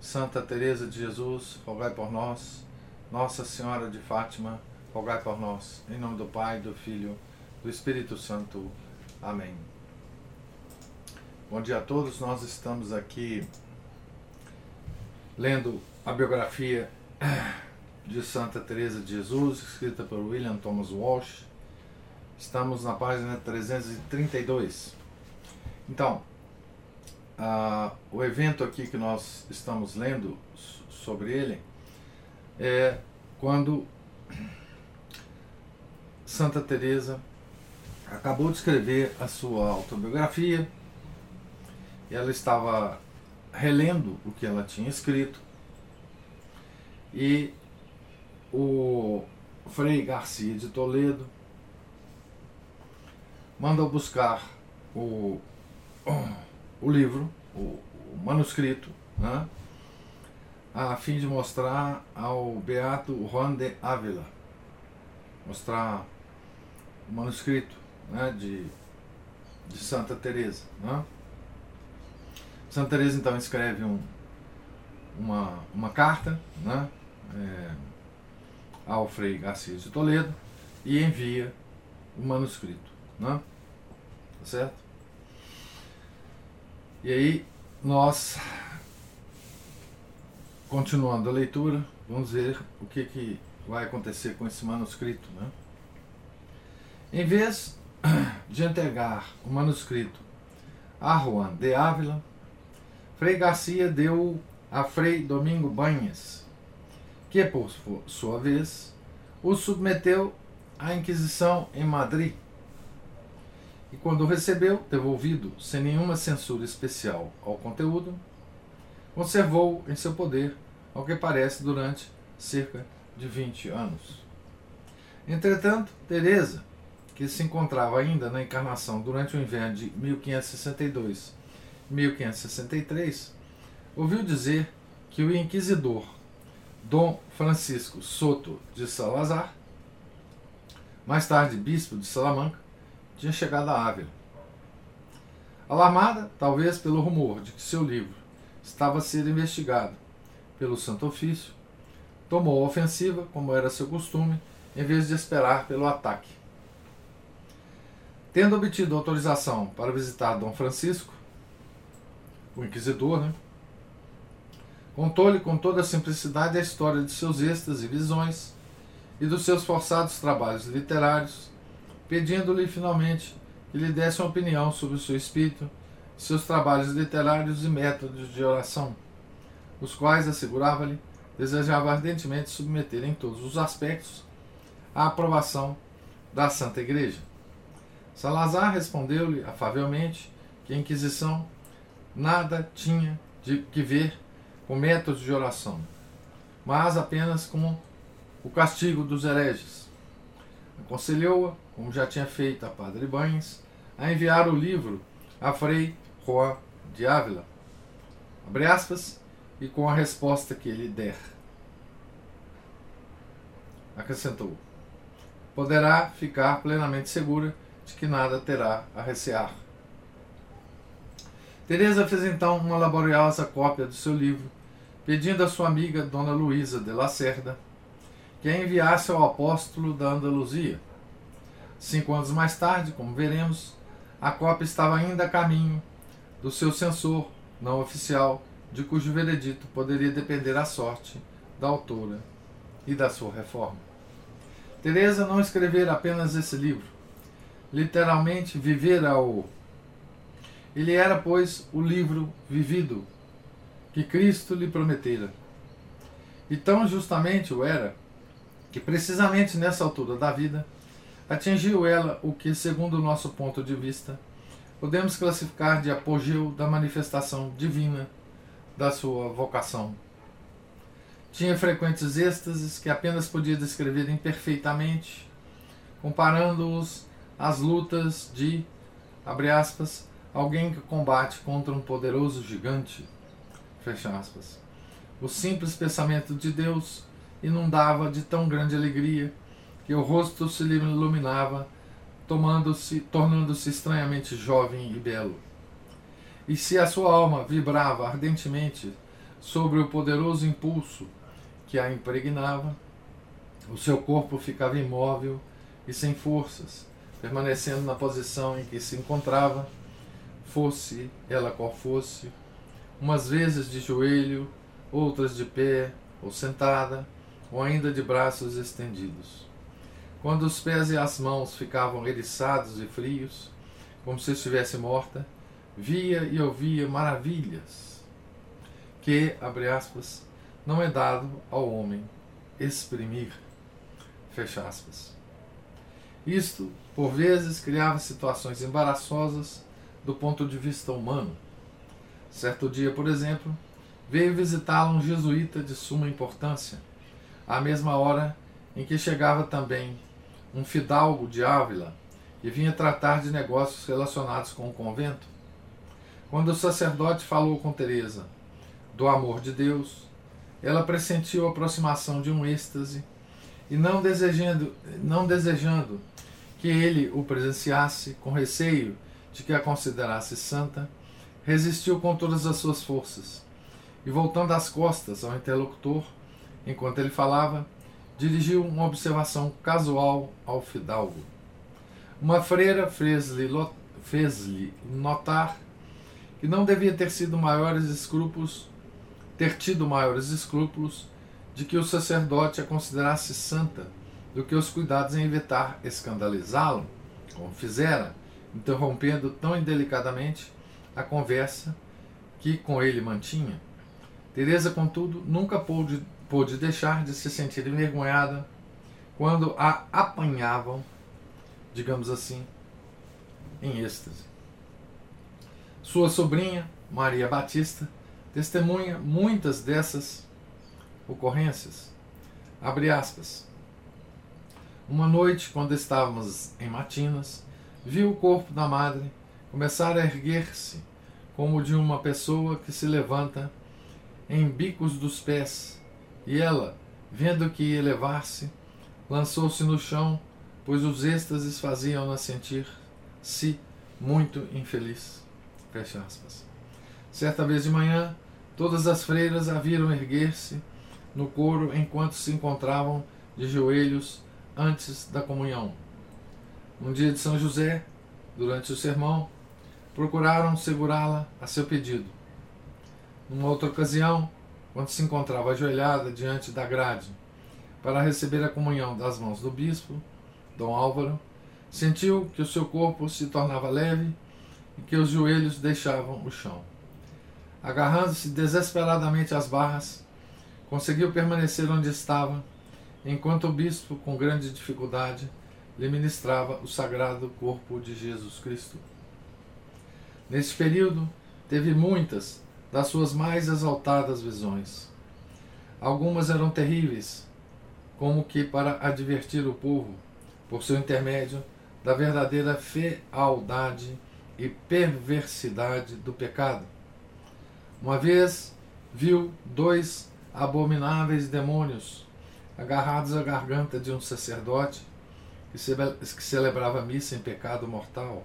Santa Teresa de Jesus, rogai por nós. Nossa Senhora de Fátima, rogai por nós. Em nome do Pai, do Filho, do Espírito Santo. Amém. Bom dia a todos. Nós estamos aqui lendo a biografia de Santa Teresa de Jesus, escrita por William Thomas Walsh. Estamos na página 332. Então, ah, o evento aqui que nós estamos lendo sobre ele é quando Santa Teresa acabou de escrever a sua autobiografia ela estava relendo o que ela tinha escrito e o Frei Garcia de Toledo mandou buscar o o livro, o, o manuscrito, né, a fim de mostrar ao beato Juan de Ávila, mostrar o manuscrito né, de, de Santa Teresa. Né. Santa Teresa então escreve um, uma, uma carta né, é, ao Frei Garcia de Toledo e envia o manuscrito. Né, tá certo? E aí, nós, continuando a leitura, vamos ver o que, que vai acontecer com esse manuscrito. Né? Em vez de entregar o manuscrito a Juan de Ávila, Frei Garcia deu a Frei Domingo Banhas, que, por sua vez, o submeteu à Inquisição em Madrid e quando recebeu, devolvido sem nenhuma censura especial ao conteúdo, conservou em seu poder, ao que parece, durante cerca de 20 anos. Entretanto, Teresa, que se encontrava ainda na encarnação durante o inverno de 1562 1563, ouviu dizer que o inquisidor Dom Francisco Soto de Salazar, mais tarde bispo de Salamanca, tinha chegado a Ávila. Alarmada, talvez pelo rumor de que seu livro estava ser investigado pelo Santo Ofício, tomou a ofensiva, como era seu costume, em vez de esperar pelo ataque. Tendo obtido autorização para visitar Dom Francisco, o inquisidor, né, contou-lhe com toda a simplicidade a história de seus êxtases e visões e dos seus forçados trabalhos literários pedindo-lhe finalmente que lhe desse uma opinião sobre o seu espírito, seus trabalhos literários e métodos de oração, os quais, assegurava-lhe, desejava ardentemente submeter em todos os aspectos à aprovação da Santa Igreja. Salazar respondeu-lhe afavelmente que a Inquisição nada tinha de que ver com métodos de oração, mas apenas com o castigo dos hereges. Aconselhou-a como já tinha feito a Padre Banhes, a enviar o livro a Frei Juan de Ávila. Abre aspas, e com a resposta que ele der. Acrescentou: Poderá ficar plenamente segura de que nada terá a recear. Teresa fez então uma laboriosa cópia do seu livro, pedindo à sua amiga Dona Luísa de Lacerda que a enviasse ao apóstolo da Andaluzia Cinco anos mais tarde, como veremos, a cópia estava ainda a caminho do seu censor não oficial, de cujo veredito poderia depender a sorte da autora e da sua reforma. Teresa não escrevera apenas esse livro, literalmente vivera-o. Ele era, pois, o livro vivido que Cristo lhe prometera. E tão justamente o era que, precisamente nessa altura da vida, Atingiu ela o que, segundo o nosso ponto de vista, podemos classificar de apogeu da manifestação divina da sua vocação. Tinha frequentes êxtases que apenas podia descrever imperfeitamente, comparando-os às lutas de, abre aspas, alguém que combate contra um poderoso gigante, fecha aspas. O simples pensamento de Deus inundava de tão grande alegria que o rosto se lhe iluminava, tomando-se, tornando-se estranhamente jovem e belo. E se a sua alma vibrava ardentemente sobre o poderoso impulso que a impregnava, o seu corpo ficava imóvel e sem forças, permanecendo na posição em que se encontrava, fosse ela qual fosse, umas vezes de joelho, outras de pé ou sentada, ou ainda de braços estendidos. Quando os pés e as mãos ficavam eriçados e frios, como se estivesse morta, via e ouvia maravilhas que, abre aspas, não é dado ao homem exprimir, fecha aspas. Isto, por vezes, criava situações embaraçosas do ponto de vista humano. Certo dia, por exemplo, veio visitá-la um jesuíta de suma importância, à mesma hora em que chegava também um fidalgo de Ávila e vinha tratar de negócios relacionados com o convento. Quando o sacerdote falou com Teresa do amor de Deus, ela pressentiu a aproximação de um êxtase e não desejando, não desejando que ele o presenciasse com receio de que a considerasse santa, resistiu com todas as suas forças e voltando as costas ao interlocutor, enquanto ele falava, dirigiu uma observação casual ao fidalgo. Uma freira fez-lhe fez notar que não devia ter sido maiores escrúpulos, ter tido maiores escrúpulos de que o sacerdote a considerasse santa do que os cuidados em evitar escandalizá-lo, como fizera, interrompendo tão indelicadamente a conversa que com ele mantinha. Teresa, contudo, nunca pôde, pôde deixar de se sentir envergonhada quando a apanhavam, digamos assim, em êxtase. Sua sobrinha, Maria Batista, testemunha muitas dessas ocorrências. Abre aspas. Uma noite, quando estávamos em Matinas, viu o corpo da madre começar a erguer-se, como de uma pessoa que se levanta em bicos dos pés, e ela, vendo que ia elevar-se, lançou-se no chão, pois os êxtases faziam-na sentir-se muito infeliz. Fecha aspas. Certa vez de manhã, todas as freiras a viram erguer-se no coro enquanto se encontravam de joelhos antes da comunhão. Um dia de São José, durante o sermão, procuraram segurá-la a seu pedido. Numa outra ocasião, quando se encontrava ajoelhada diante da grade para receber a comunhão das mãos do bispo, Dom Álvaro, sentiu que o seu corpo se tornava leve e que os joelhos deixavam o chão. Agarrando-se desesperadamente às barras, conseguiu permanecer onde estava, enquanto o bispo, com grande dificuldade, lhe ministrava o sagrado corpo de Jesus Cristo. Nesse período, teve muitas das suas mais exaltadas visões. Algumas eram terríveis, como que para advertir o povo, por seu intermédio, da verdadeira fealdade e perversidade do pecado. Uma vez viu dois abomináveis demônios agarrados à garganta de um sacerdote que celebrava missa em pecado mortal.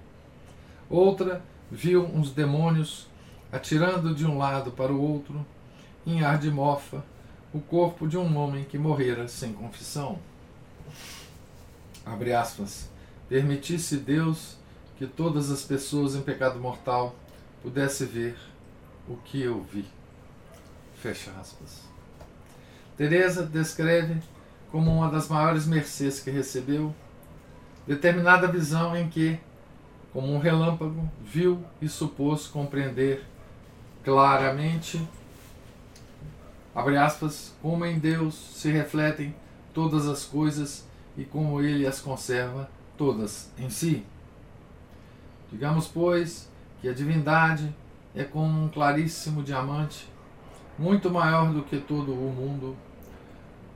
Outra viu uns demônios atirando de um lado para o outro, em ar de mofa, o corpo de um homem que morrera sem confissão. Abre aspas. Permitisse Deus que todas as pessoas em pecado mortal pudessem ver o que eu vi. Fecha aspas. Teresa descreve como uma das maiores mercês que recebeu determinada visão em que, como um relâmpago, viu e supôs compreender claramente, abre aspas, como em Deus se refletem todas as coisas e como ele as conserva todas em si. Digamos, pois, que a divindade é como um claríssimo diamante, muito maior do que todo o mundo,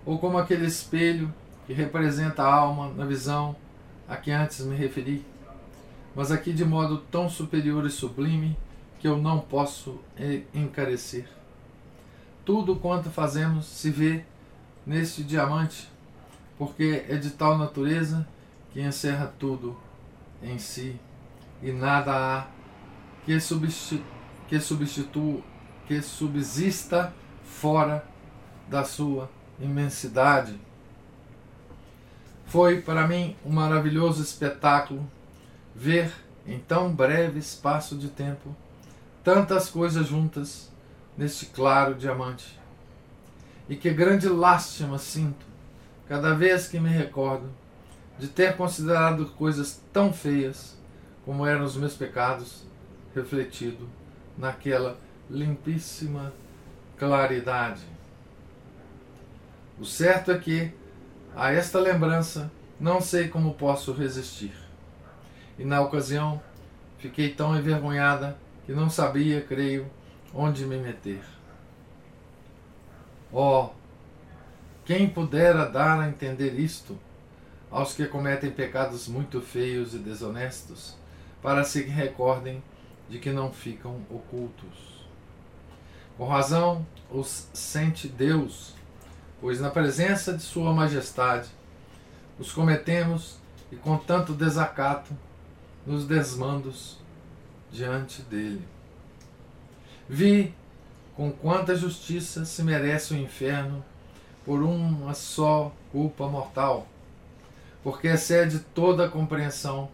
ou como aquele espelho que representa a alma na visão a que antes me referi, mas aqui de modo tão superior e sublime que eu não posso encarecer. Tudo quanto fazemos se vê neste diamante, porque é de tal natureza que encerra tudo em si e nada há que, substitu que, substitua, que subsista fora da sua imensidade. Foi para mim um maravilhoso espetáculo ver em tão breve espaço de tempo tantas coisas juntas neste claro diamante. E que grande lástima sinto cada vez que me recordo de ter considerado coisas tão feias como eram os meus pecados refletido naquela limpíssima claridade. O certo é que, a esta lembrança, não sei como posso resistir. E na ocasião, fiquei tão envergonhada que não sabia, creio, onde me meter. Oh, quem pudera dar a entender isto aos que cometem pecados muito feios e desonestos, para se recordem de que não ficam ocultos. Com razão os sente Deus pois na presença de Sua Majestade os cometemos e com tanto desacato nos desmandos diante dele. Vi com quanta justiça se merece o inferno por uma só culpa mortal, porque excede toda a compreensão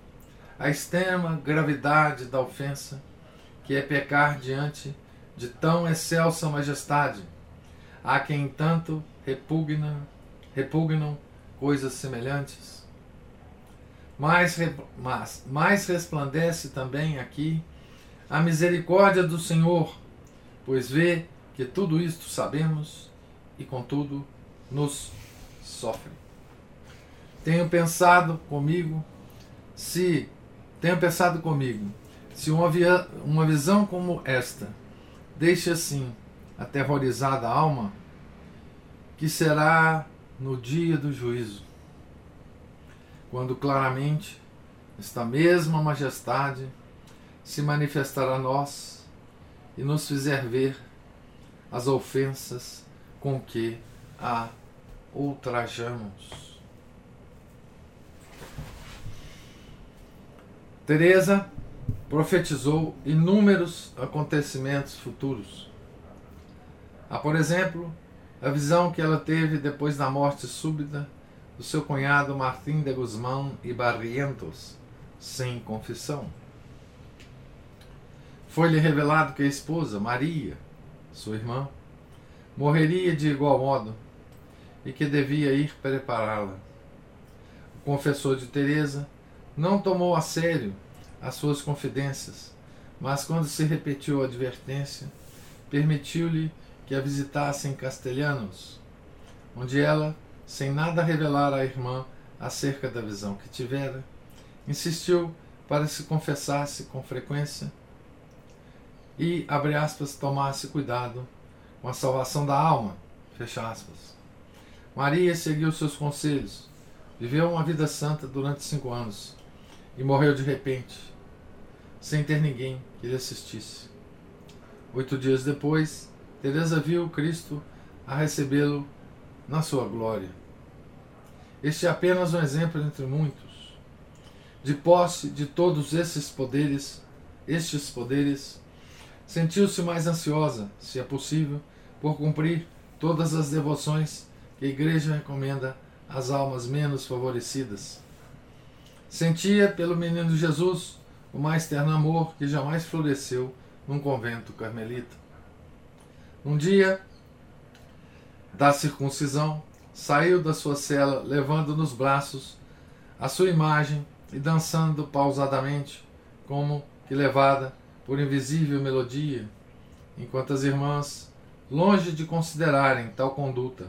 a extrema gravidade da ofensa, que é pecar diante de tão excelsa majestade, a quem tanto repugna, repugnam coisas semelhantes. Mas, mas mais resplandece também aqui a misericórdia do Senhor, pois vê que tudo isto sabemos e, contudo, nos sofre. Tenho pensado comigo se tenho pensado comigo se uma, via, uma visão como esta deixa assim aterrorizada a alma, que será no dia do juízo, quando claramente esta mesma majestade se manifestará a nós e nos fizer ver as ofensas com que a ultrajamos. Teresa profetizou inúmeros acontecimentos futuros. Há, por exemplo, a visão que ela teve depois da morte súbita do seu cunhado Martim de Guzmán e Barrientos, sem confissão. Foi-lhe revelado que a esposa, Maria, sua irmã, morreria de igual modo e que devia ir prepará-la. O confessor de Teresa não tomou a sério as suas confidências, mas quando se repetiu a advertência, permitiu-lhe que a visitassem castelhanos, onde ela, sem nada revelar à irmã acerca da visão que tivera, insistiu para se confessasse com frequência e, abre aspas, tomasse cuidado com a salvação da alma, fecha aspas. Maria seguiu seus conselhos, viveu uma vida santa durante cinco anos e morreu de repente, sem ter ninguém que lhe assistisse. Oito dias depois, Teresa viu Cristo a recebê-lo na sua glória. Este é apenas um exemplo entre muitos. De posse de todos esses poderes, estes poderes, sentiu-se mais ansiosa, se é possível, por cumprir todas as devoções que a Igreja recomenda às almas menos favorecidas. Sentia pelo menino Jesus o mais terno amor que jamais floresceu num convento carmelita. Um dia da circuncisão, saiu da sua cela levando nos braços a sua imagem e dançando pausadamente, como que levada por invisível melodia, enquanto as irmãs, longe de considerarem tal conduta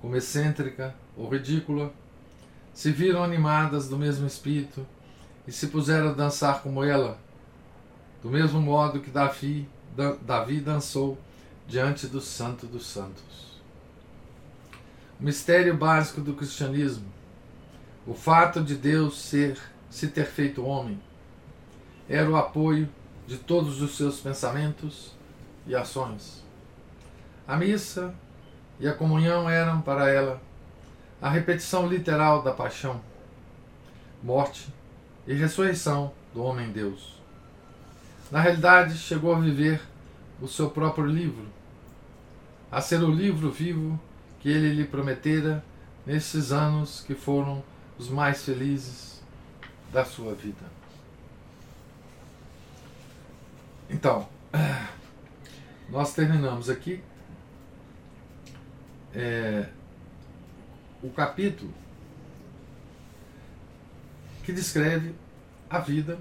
como excêntrica ou ridícula, se viram animadas do mesmo espírito e se puseram a dançar como ela, do mesmo modo que Davi, Davi dançou diante do Santo dos Santos. Mistério básico do cristianismo, o fato de Deus ser se ter feito homem, era o apoio de todos os seus pensamentos e ações. A missa e a comunhão eram para ela a repetição literal da paixão, morte e ressurreição do homem-deus. Na realidade, chegou a viver o seu próprio livro, a ser o livro vivo que ele lhe prometera nesses anos que foram os mais felizes da sua vida. Então, nós terminamos aqui é, o capítulo que descreve a vida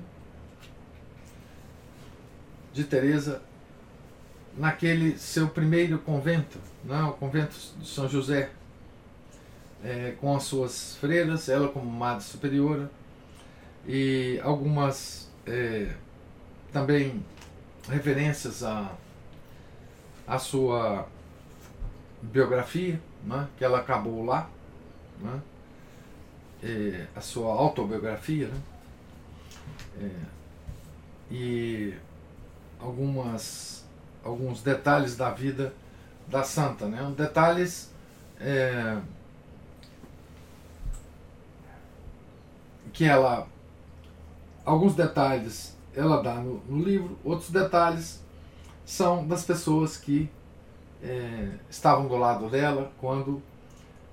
de Teresa naquele seu primeiro convento, né, o convento de São José, é, com as suas freiras, ela como madre superiora, e algumas é, também referências à, à sua biografia, né, que ela acabou lá, né, é, a sua autobiografia, né, é, e algumas, alguns detalhes da vida da santa, né, detalhes é, que ela, alguns detalhes ela dá no, no livro, outros detalhes são das pessoas que é, estavam do lado dela quando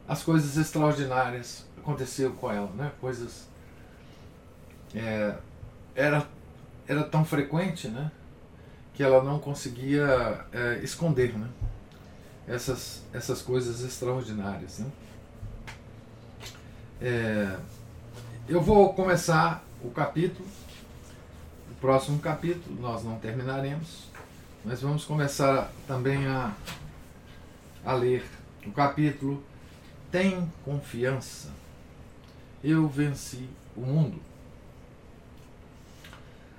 as coisas extraordinárias aconteciam com ela, né? Coisas é, era era tão frequente, né? Que ela não conseguia é, esconder, né? Essas essas coisas extraordinárias, né? É, eu vou começar o capítulo, o próximo capítulo nós não terminaremos, mas vamos começar também a, a ler o capítulo Tem confiança. Eu venci o mundo.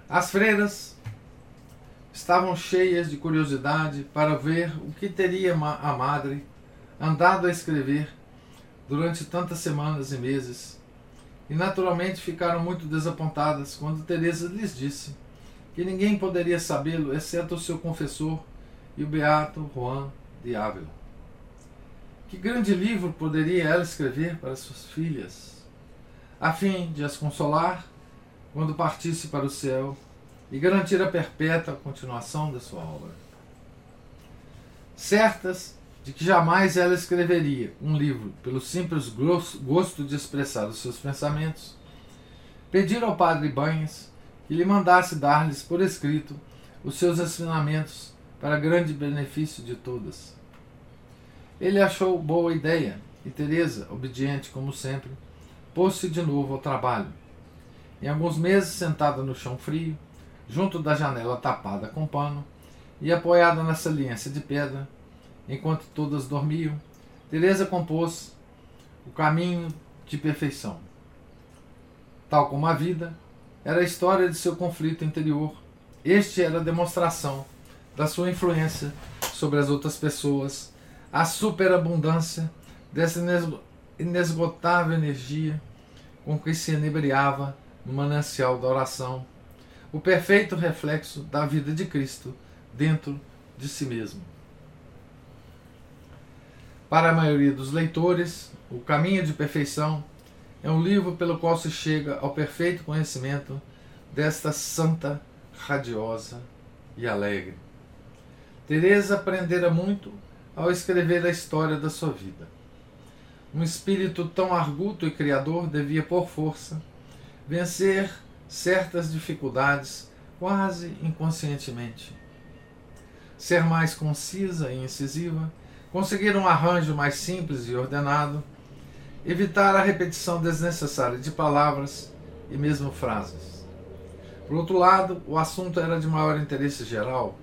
As freiras estavam cheias de curiosidade para ver o que teria a madre andado a escrever durante tantas semanas e meses, e naturalmente ficaram muito desapontadas quando Teresa lhes disse que ninguém poderia sabê-lo exceto o seu confessor e o beato Juan de Ávila. Que grande livro poderia ela escrever para suas filhas, a fim de as consolar quando partisse para o céu e garantir a perpétua continuação da sua obra. Certas de que jamais ela escreveria um livro pelo simples gosto de expressar os seus pensamentos, pediram ao padre Banhas que lhe mandasse dar-lhes por escrito os seus ensinamentos para grande benefício de todas. Ele achou boa ideia e Teresa, obediente como sempre, pôs-se de novo ao trabalho. Em alguns meses, sentada no chão frio, junto da janela tapada com pano e apoiada na saliência de pedra, enquanto todas dormiam, Teresa compôs o caminho de perfeição. Tal como a vida, era a história de seu conflito interior. Este era a demonstração da sua influência sobre as outras pessoas, a superabundância dessa inesgotável energia com que se inebriava no manancial da oração, o perfeito reflexo da vida de Cristo dentro de si mesmo. Para a maioria dos leitores, O Caminho de Perfeição é um livro pelo qual se chega ao perfeito conhecimento desta santa, radiosa e alegre. Teresa aprendera muito ao escrever a história da sua vida. Um espírito tão arguto e criador devia, por força, vencer certas dificuldades quase inconscientemente. Ser mais concisa e incisiva, conseguir um arranjo mais simples e ordenado, evitar a repetição desnecessária de palavras e mesmo frases. Por outro lado, o assunto era de maior interesse geral.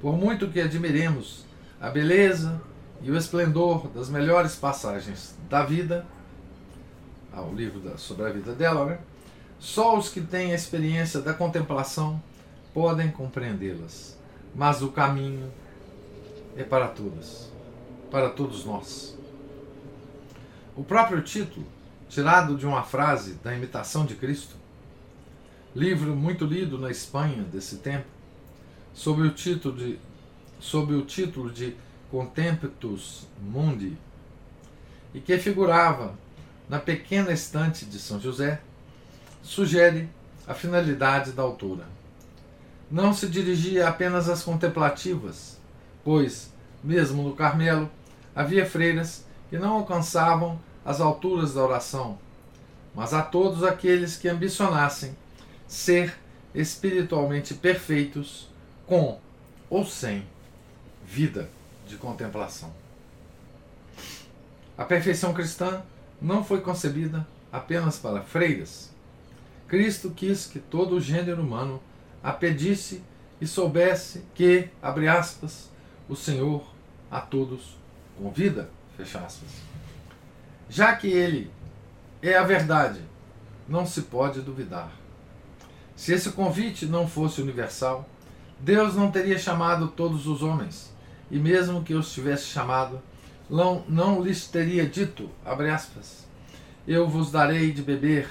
Por muito que admiremos a beleza e o esplendor das melhores passagens da vida, ah, livro sobre a vida dela, né? Só os que têm a experiência da contemplação podem compreendê-las. Mas o caminho é para todos, para todos nós. O próprio título, tirado de uma frase da Imitação de Cristo, livro muito lido na Espanha desse tempo, sob o título de, sob o título de Contemptus Mundi, e que figurava na pequena estante de São José, sugere a finalidade da autora. Não se dirigia apenas às contemplativas, pois, mesmo no Carmelo, havia freiras que não alcançavam as alturas da oração, mas a todos aqueles que ambicionassem ser espiritualmente perfeitos com ou sem vida de contemplação. A perfeição cristã não foi concebida apenas para freiras. Cristo quis que todo o gênero humano a pedisse e soubesse que, abre aspas, o Senhor a todos convida, fecha aspas. Já que ele é a verdade, não se pode duvidar. Se esse convite não fosse universal, Deus não teria chamado todos os homens, e mesmo que os tivesse chamado, não, não lhes teria dito, abre aspas, eu vos darei de beber,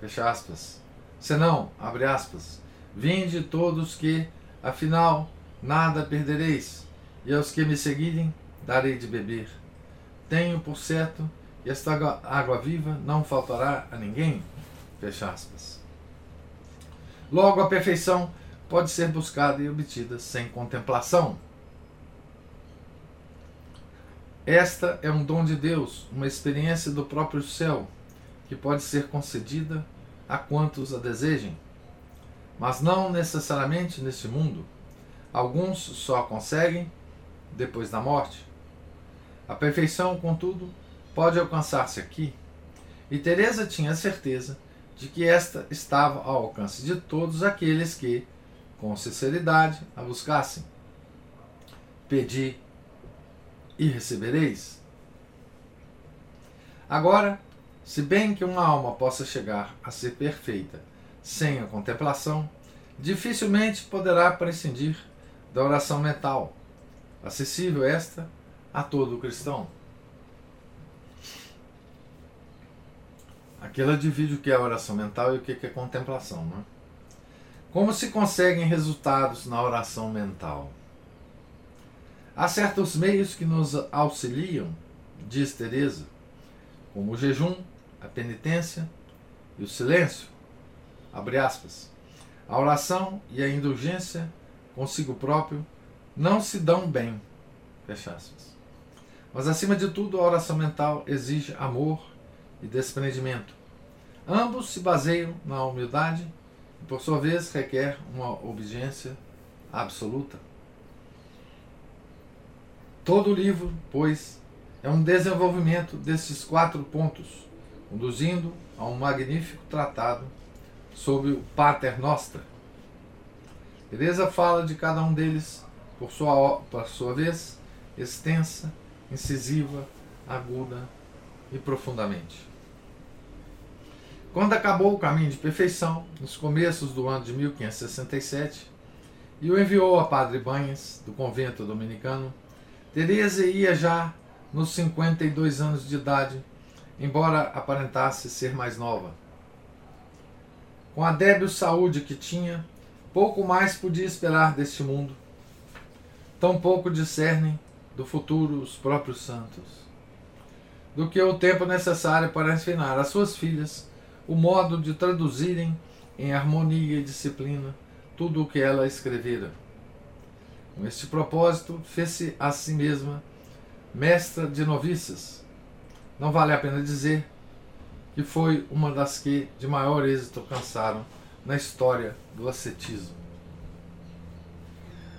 fecha aspas, senão, abre aspas, vinde todos que, afinal, nada perdereis, e aos que me seguirem darei de beber. Tenho por certo que esta água viva não faltará a ninguém. Fecha aspas. Logo, a perfeição pode ser buscada e obtida sem contemplação. Esta é um dom de Deus, uma experiência do próprio céu, que pode ser concedida a quantos a desejem, mas não necessariamente neste mundo. Alguns só conseguem depois da morte. A perfeição, contudo, pode alcançar-se aqui, e Teresa tinha certeza de que esta estava ao alcance de todos aqueles que, com sinceridade, a buscassem. Pedi e recebereis. Agora, se bem que uma alma possa chegar a ser perfeita sem a contemplação, dificilmente poderá prescindir da oração mental, acessível esta a todo cristão. Aqui divide o que é oração mental e o que é contemplação. Né? Como se conseguem resultados na oração mental? Há certos meios que nos auxiliam, diz Teresa, como o jejum, a penitência e o silêncio. Abre aspas. A oração e a indulgência consigo próprio não se dão bem. Fecha aspas. Mas acima de tudo, a oração mental exige amor e desprendimento. Ambos se baseiam na humildade e, por sua vez, requer uma obediência absoluta. Todo o livro, pois, é um desenvolvimento desses quatro pontos, conduzindo a um magnífico tratado sobre o Pater Noster. Teresa fala de cada um deles por sua, por sua vez, extensa, incisiva, aguda e profundamente. Quando acabou o caminho de perfeição, nos começos do ano de 1567, e o enviou a Padre Banhas, do convento dominicano, Teresa ia já nos 52 anos de idade, embora aparentasse ser mais nova. Com a débil saúde que tinha, pouco mais podia esperar deste mundo. Tão pouco discernem do futuro os próprios santos, do que o tempo necessário para ensinar às suas filhas o modo de traduzirem em harmonia e disciplina tudo o que ela escrevera. Com este propósito, fez-se a si mesma mestra de noviças. Não vale a pena dizer que foi uma das que de maior êxito alcançaram na história do ascetismo.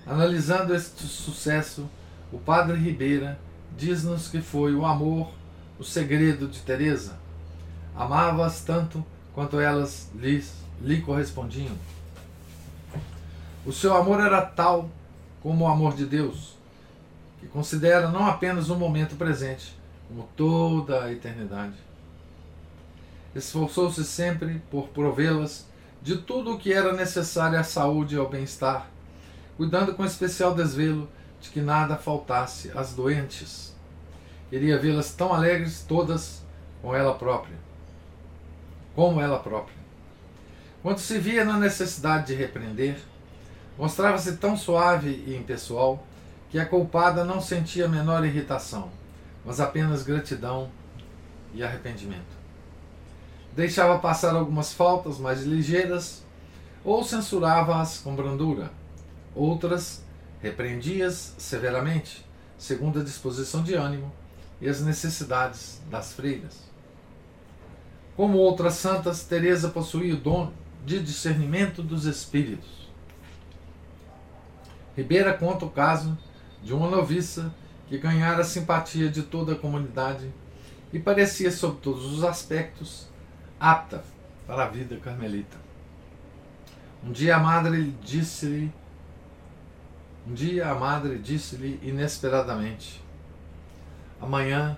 Analisando este sucesso, o padre Ribeira diz-nos que foi o amor o segredo de Teresa. Amava-as tanto quanto elas lhes, lhe correspondiam. O seu amor era tal como o amor de Deus, que considera não apenas o momento presente, como toda a eternidade. Esforçou-se sempre por provê-las de tudo o que era necessário à saúde e ao bem-estar, cuidando com especial desvelo de que nada faltasse às doentes. Queria vê-las tão alegres todas com ela própria, como ela própria. Quando se via na necessidade de repreender, mostrava-se tão suave e impessoal que a culpada não sentia a menor irritação, mas apenas gratidão e arrependimento. Deixava passar algumas faltas mais ligeiras ou censurava-as com brandura. Outras repreendias severamente, segundo a disposição de ânimo e as necessidades das freiras. Como outras santas, Teresa possuía o dom de discernimento dos espíritos. Ribeira conta o caso de uma noviça que ganhara a simpatia de toda a comunidade e parecia, sob todos os aspectos, apta para a vida carmelita. Um dia a madre disse-lhe, um dia a madre disse-lhe inesperadamente: Amanhã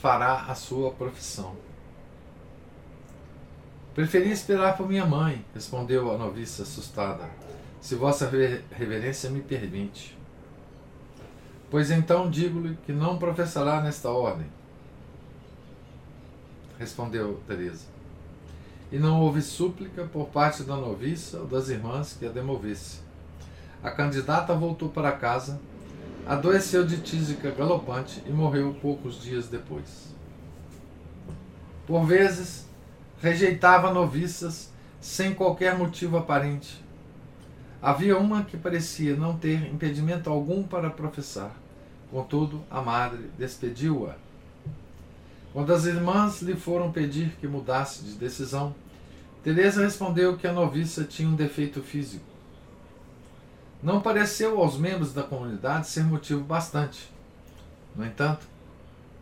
fará a sua profissão. Preferi esperar por minha mãe, respondeu a noviça assustada, se vossa reverência me permite. Pois então digo-lhe que não professará nesta ordem. Respondeu Teresa. E não houve súplica por parte da noviça ou das irmãs que a demovesse. A candidata voltou para casa, adoeceu de tísica galopante e morreu poucos dias depois. Por vezes, rejeitava noviças sem qualquer motivo aparente. Havia uma que parecia não ter impedimento algum para professar. Contudo, a madre despediu-a. Quando as irmãs lhe foram pedir que mudasse de decisão, Teresa respondeu que a noviça tinha um defeito físico. Não pareceu aos membros da comunidade ser motivo bastante. No entanto,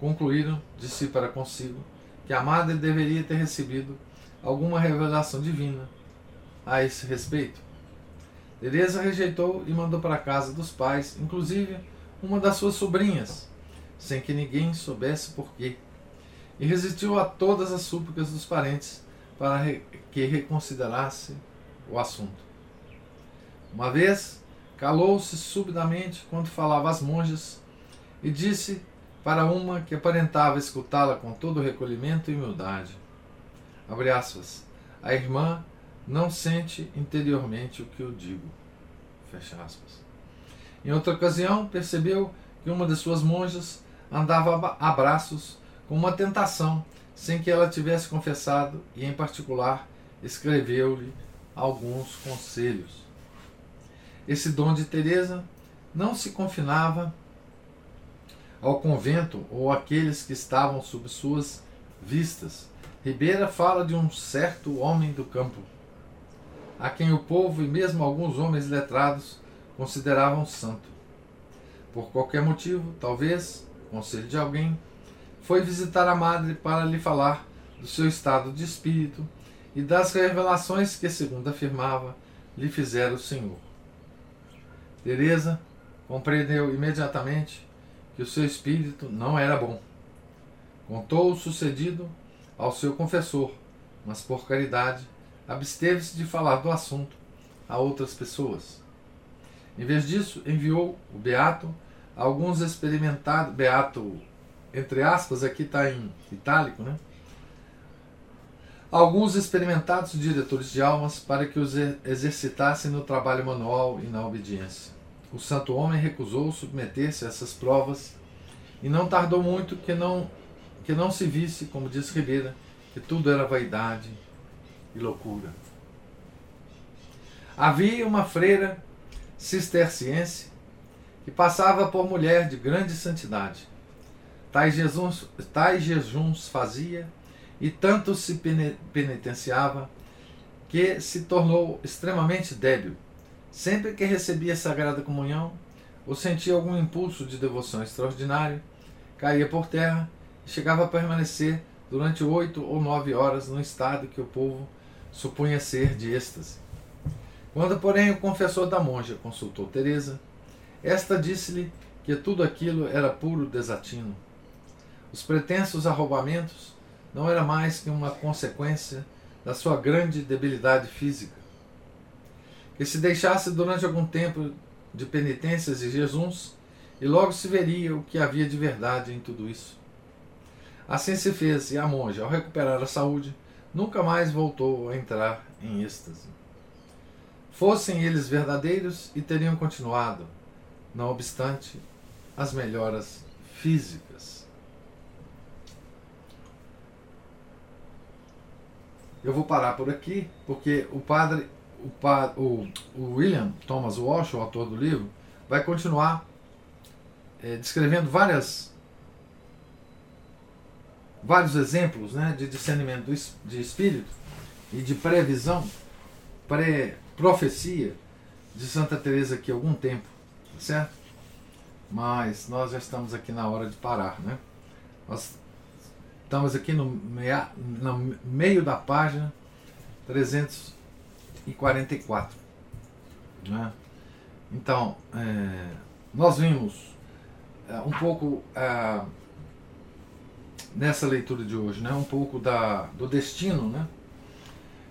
concluíram de si para consigo que a madre deveria ter recebido alguma revelação divina a esse respeito. Teresa rejeitou e mandou para a casa dos pais, inclusive uma das suas sobrinhas, sem que ninguém soubesse porquê, e resistiu a todas as súplicas dos parentes para que reconsiderasse o assunto. Uma vez, calou-se subitamente quando falava às monjas e disse para uma que aparentava escutá-la com todo recolhimento e humildade. Aspas. A irmã não sente interiormente o que eu digo. Fecha aspas. Em outra ocasião, percebeu que uma de suas monjas andava a braços com uma tentação, sem que ela tivesse confessado, e em particular escreveu-lhe alguns conselhos. Esse dom de Teresa não se confinava ao convento ou àqueles que estavam sob suas vistas. Ribeira fala de um certo homem do campo, a quem o povo e mesmo alguns homens letrados consideravam santo. Por qualquer motivo, talvez, conselho de alguém, foi visitar a madre para lhe falar do seu estado de espírito e das revelações que, segundo afirmava, lhe fizera o Senhor. Teresa compreendeu imediatamente que o seu espírito não era bom. Contou o sucedido ao seu confessor, mas por caridade absteve-se de falar do assunto a outras pessoas. Em vez disso, enviou o Beato a alguns experimentados, Beato, entre aspas, aqui está em itálico, né? Alguns experimentados diretores de almas para que os exercitassem no trabalho manual e na obediência. O santo homem recusou submeter-se a essas provas e não tardou muito que não, que não se visse, como diz Ribeira, que tudo era vaidade e loucura. Havia uma freira cisterciense que passava por mulher de grande santidade. Tais jejuns, tais jejuns fazia e tanto se penitenciava que se tornou extremamente débil Sempre que recebia a Sagrada Comunhão ou sentia algum impulso de devoção extraordinário, caía por terra e chegava a permanecer durante oito ou nove horas no estado que o povo supunha ser de êxtase. Quando, porém, o confessor da monja consultou Teresa, esta disse-lhe que tudo aquilo era puro desatino. Os pretensos arrombamentos não era mais que uma consequência da sua grande debilidade física que se deixasse durante algum tempo de penitências e jejuns, e logo se veria o que havia de verdade em tudo isso. Assim se fez, e a monja, ao recuperar a saúde, nunca mais voltou a entrar em êxtase. Fossem eles verdadeiros e teriam continuado, não obstante as melhoras físicas. Eu vou parar por aqui, porque o padre, o, o, o William Thomas Walsh, o autor do livro, vai continuar é, descrevendo várias vários exemplos né, de discernimento de espírito e de previsão, pré-profecia de Santa Teresa aqui há algum tempo, certo? Mas nós já estamos aqui na hora de parar, né? Nós estamos aqui no, meia, no meio da página 344. Né? Então, é, nós vimos é, um pouco é, nessa leitura de hoje, né, um pouco da, do destino, né,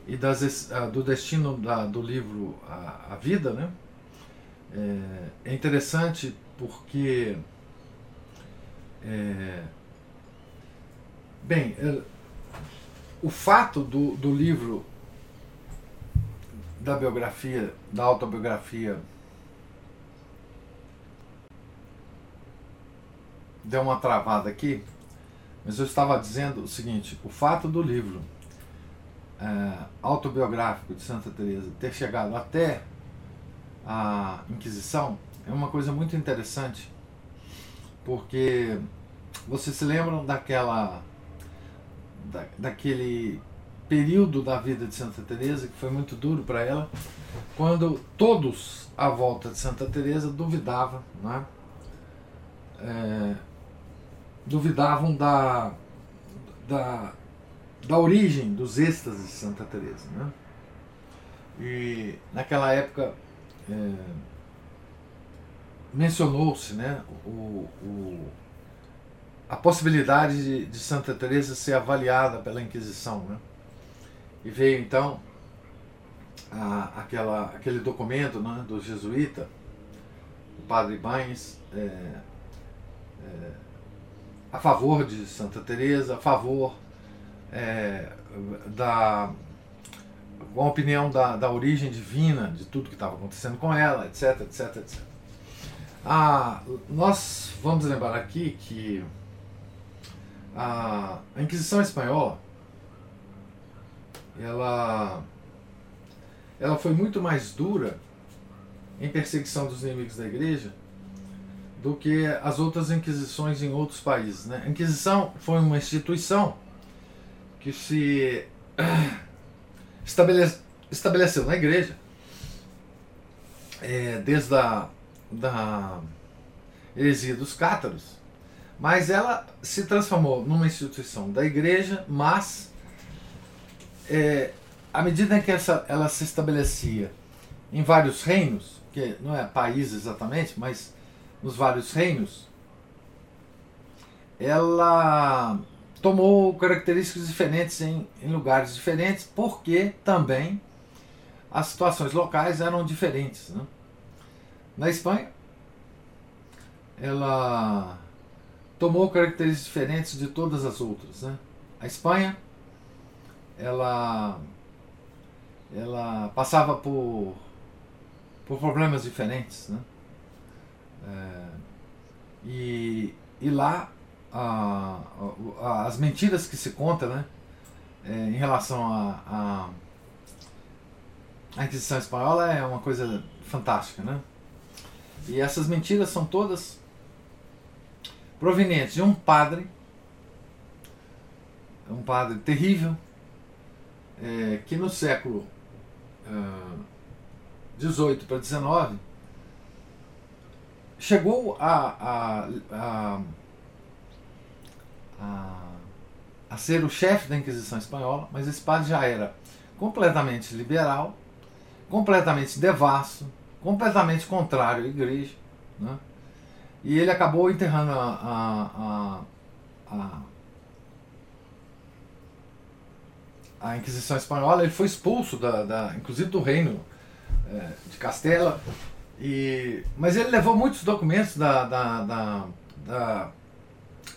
e das, uh, do destino da, do livro A, a Vida, né, é, é interessante porque, é, bem, é, o fato do, do livro da biografia, da autobiografia deu uma travada aqui, mas eu estava dizendo o seguinte: o fato do livro é, autobiográfico de Santa Teresa ter chegado até a Inquisição é uma coisa muito interessante, porque vocês se lembram daquela da, daquele período da vida de Santa Teresa que foi muito duro para ela, quando todos à volta de Santa Teresa duvidavam, né? É, duvidavam da, da, da origem dos êxtases de Santa Teresa, né? E naquela época é, mencionou-se, né, o, o, a possibilidade de, de Santa Teresa ser avaliada pela Inquisição, né? E veio então a, aquela, aquele documento né, do jesuíta, o padre Baines, é, a favor de Santa Teresa, a favor é, da com a opinião da, da origem divina de tudo que estava acontecendo com ela, etc, etc, etc. Ah, nós vamos lembrar aqui que a, a Inquisição Espanhola ela, ela foi muito mais dura em perseguição dos inimigos da igreja do que as outras inquisições em outros países. Né? A Inquisição foi uma instituição que se estabelece, estabeleceu na igreja é, desde a da heresia dos cátaros, mas ela se transformou numa instituição da igreja, mas é, à medida que essa, ela se estabelecia em vários reinos, que não é país exatamente, mas nos vários reinos, ela tomou características diferentes em, em lugares diferentes, porque também as situações locais eram diferentes. Né? Na Espanha, ela tomou características diferentes de todas as outras. Né? A Espanha, ela, ela passava por, por problemas diferentes. Né? É, e, e lá a, a, as mentiras que se contam né, é, em relação à a, Inquisição Espanhola é uma coisa fantástica. Né? E essas mentiras são todas provenientes de um padre, um padre terrível, é, que no século XVIII para XIX chegou a, a, a, a, a ser o chefe da Inquisição Espanhola, mas esse padre já era completamente liberal, completamente devasso, completamente contrário à igreja. Né? E ele acabou enterrando a, a, a, a, Inquisição Espanhola. Ele foi expulso, da, da inclusive do reino é, de Castela, E, mas ele levou muitos documentos da, da, da, da,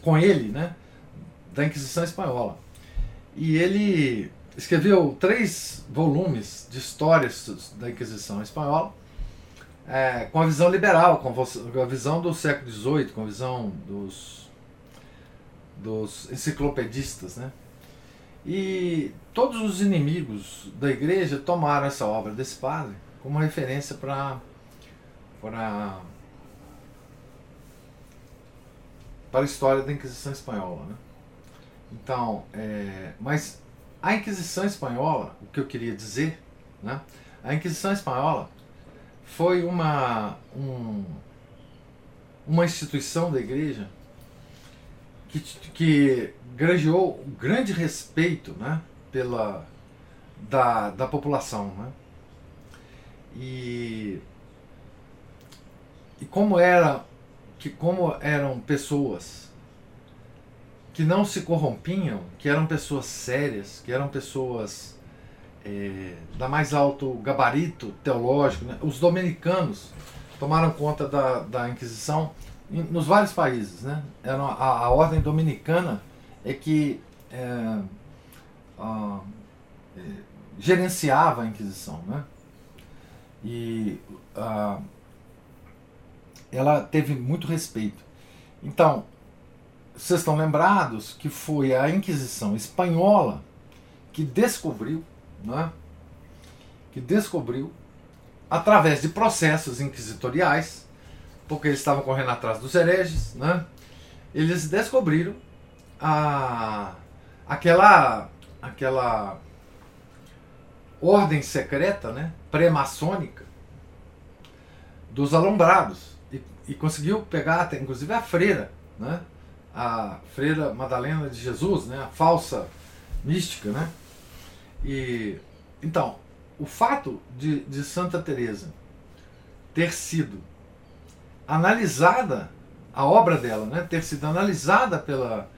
com ele, né, da Inquisição Espanhola. E ele escreveu três volumes de histórias da Inquisição Espanhola, é, com a visão liberal, com a visão do século XVIII, com a visão dos, dos enciclopedistas. Né? E todos os inimigos da igreja tomaram essa obra desse padre como referência para para para a história da Inquisição espanhola, né? Então, é, mas a Inquisição espanhola, o que eu queria dizer, né? A Inquisição espanhola foi uma um, uma instituição da Igreja que, que granjeou grande respeito, né? Pela da, da população, né? E e como era que como eram pessoas que não se corrompiam, que eram pessoas sérias, que eram pessoas é, da mais alto gabarito teológico, né? os dominicanos tomaram conta da, da Inquisição em, nos vários países, né? Era a, a ordem dominicana é que é, a, é, gerenciava a Inquisição, né? E a, ela teve muito respeito. Então, vocês estão lembrados que foi a Inquisição espanhola que descobriu, né, que descobriu, através de processos inquisitoriais, porque eles estavam correndo atrás dos hereges, né, eles descobriram a, aquela, aquela ordem secreta, né, pré-maçônica, dos alombrados e conseguiu pegar até, inclusive a freira, né? a freira Madalena de Jesus, né? a falsa mística. Né? E, então, o fato de, de Santa Teresa ter sido analisada, a obra dela, né? ter sido analisada pela,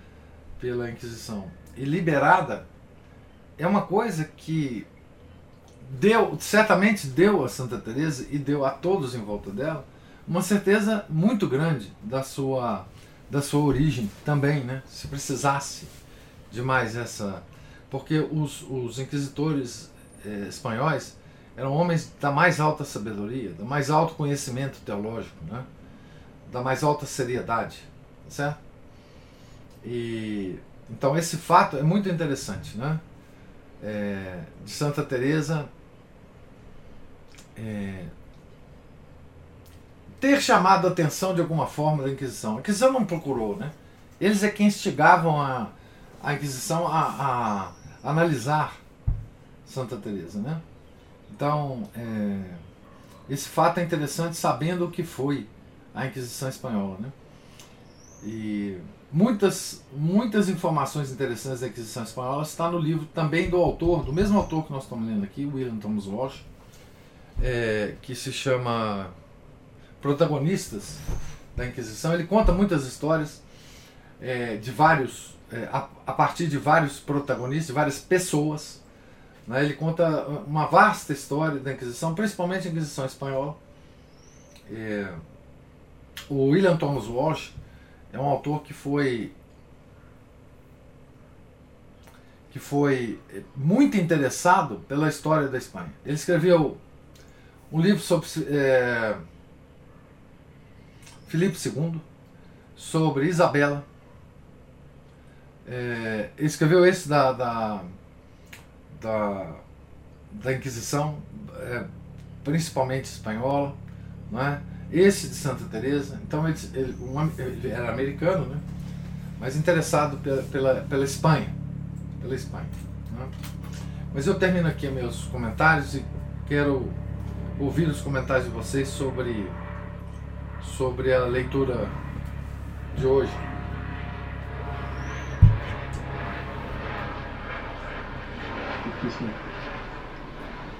pela Inquisição e liberada, é uma coisa que deu, certamente deu a Santa Teresa e deu a todos em volta dela uma certeza muito grande da sua, da sua origem também, né? se precisasse de mais essa. Porque os, os inquisitores eh, espanhóis eram homens da mais alta sabedoria, do mais alto conhecimento teológico, né? da mais alta seriedade, certo? E então esse fato é muito interessante, né? É, de Santa Teresa é, ter chamado a atenção de alguma forma da Inquisição. A Inquisição não procurou, né? Eles é quem instigavam a, a Inquisição a, a analisar Santa Teresa, né? Então, é, esse fato é interessante sabendo o que foi a Inquisição espanhola, né? E muitas muitas informações interessantes da Inquisição espanhola está no livro também do autor, do mesmo autor que nós estamos lendo aqui, William Thomas Walsh, é, que se chama protagonistas da Inquisição. Ele conta muitas histórias é, de vários, é, a, a, partir de vários protagonistas, de várias pessoas. Né? Ele conta uma vasta história da Inquisição, principalmente a Inquisição espanhola. É, o William Thomas Walsh é um autor que foi que foi muito interessado pela história da Espanha. Ele escreveu um livro sobre é, Filipe II, sobre Isabela. É, escreveu esse da, da, da, da Inquisição, é, principalmente espanhola, não é? esse de Santa Teresa. Então ele, ele, um, ele era americano, né? mas interessado pela, pela, pela Espanha, pela Espanha. É? Mas eu termino aqui meus comentários e quero ouvir os comentários de vocês sobre sobre a leitura de hoje.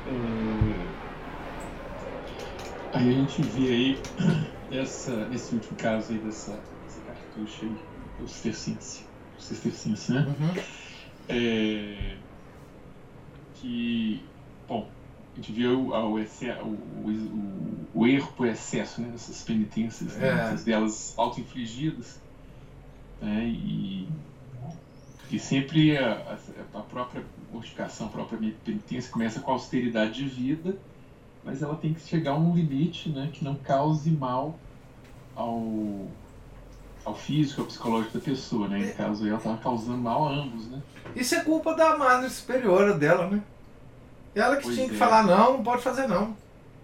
É, aí a gente vê aí essa, esse último caso aí dessa, dessa cartucha aí, o Cisterciense. O Cisterciense, né? Uhum. É, que, bom, gente vê o, o, o, o, erro por excesso né, penitências, né, é. muitas delas auto-infligidas. Né, e, e sempre a, a, própria mortificação, a própria penitência começa com a austeridade de vida, mas ela tem que chegar a um limite né, que não cause mal ao, ao físico, ao psicológico da pessoa. Né? Em caso ela estava causando mal a ambos. Né? Isso é culpa da madre superiora dela, né? Ela que pois tinha que é. falar, não, não pode fazer não.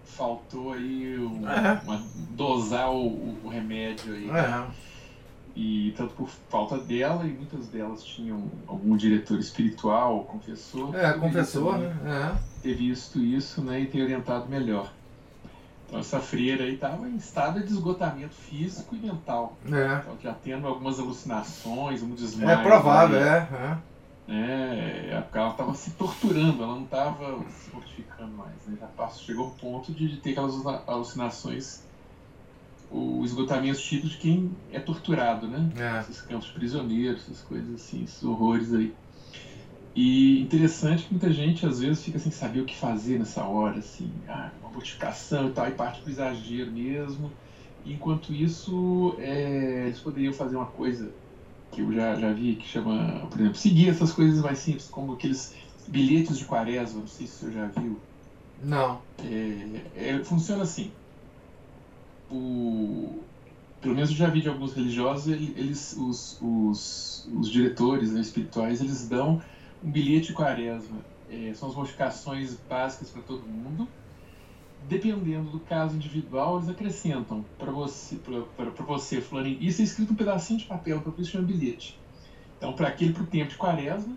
Faltou aí um, é. uma, dosar o, o, remédio aí. É. E tanto por falta dela, e muitas delas tinham algum diretor espiritual, confessor. É, confessor, né? É. Ter visto isso né, e ter orientado melhor. Então essa freira aí estava em estado de esgotamento físico e mental. É. Então, já tendo algumas alucinações, um desmaio. É provável, é, é. É, ela estava se torturando, ela não estava se mortificando mais. Né? Já passou, chegou ao ponto de, ter aquelas alucinações, o esgotamento típico de quem é torturado, né? É. Esses campos prisioneiros, essas coisas assim, esses horrores aí. E interessante que muita gente às vezes fica sem saber o que fazer nessa hora, assim, ah, uma mortificação e tal, e parte pro exagero mesmo. Enquanto isso, é, eles poderiam fazer uma coisa que eu já, já vi, que chama, por exemplo, seguir essas coisas mais simples, como aqueles bilhetes de quaresma, não sei se você já viu. Não. É, é, funciona assim. O, pelo menos eu já vi de alguns religiosos, eles, os, os, os diretores né, espirituais, eles dão um bilhete de quaresma. É, são as modificações básicas para todo mundo dependendo do caso individual, eles acrescentam para você, para você. Isso é escrito um pedacinho de papel, para isso chama bilhete. Então, para aquele, para o tempo de quaresma,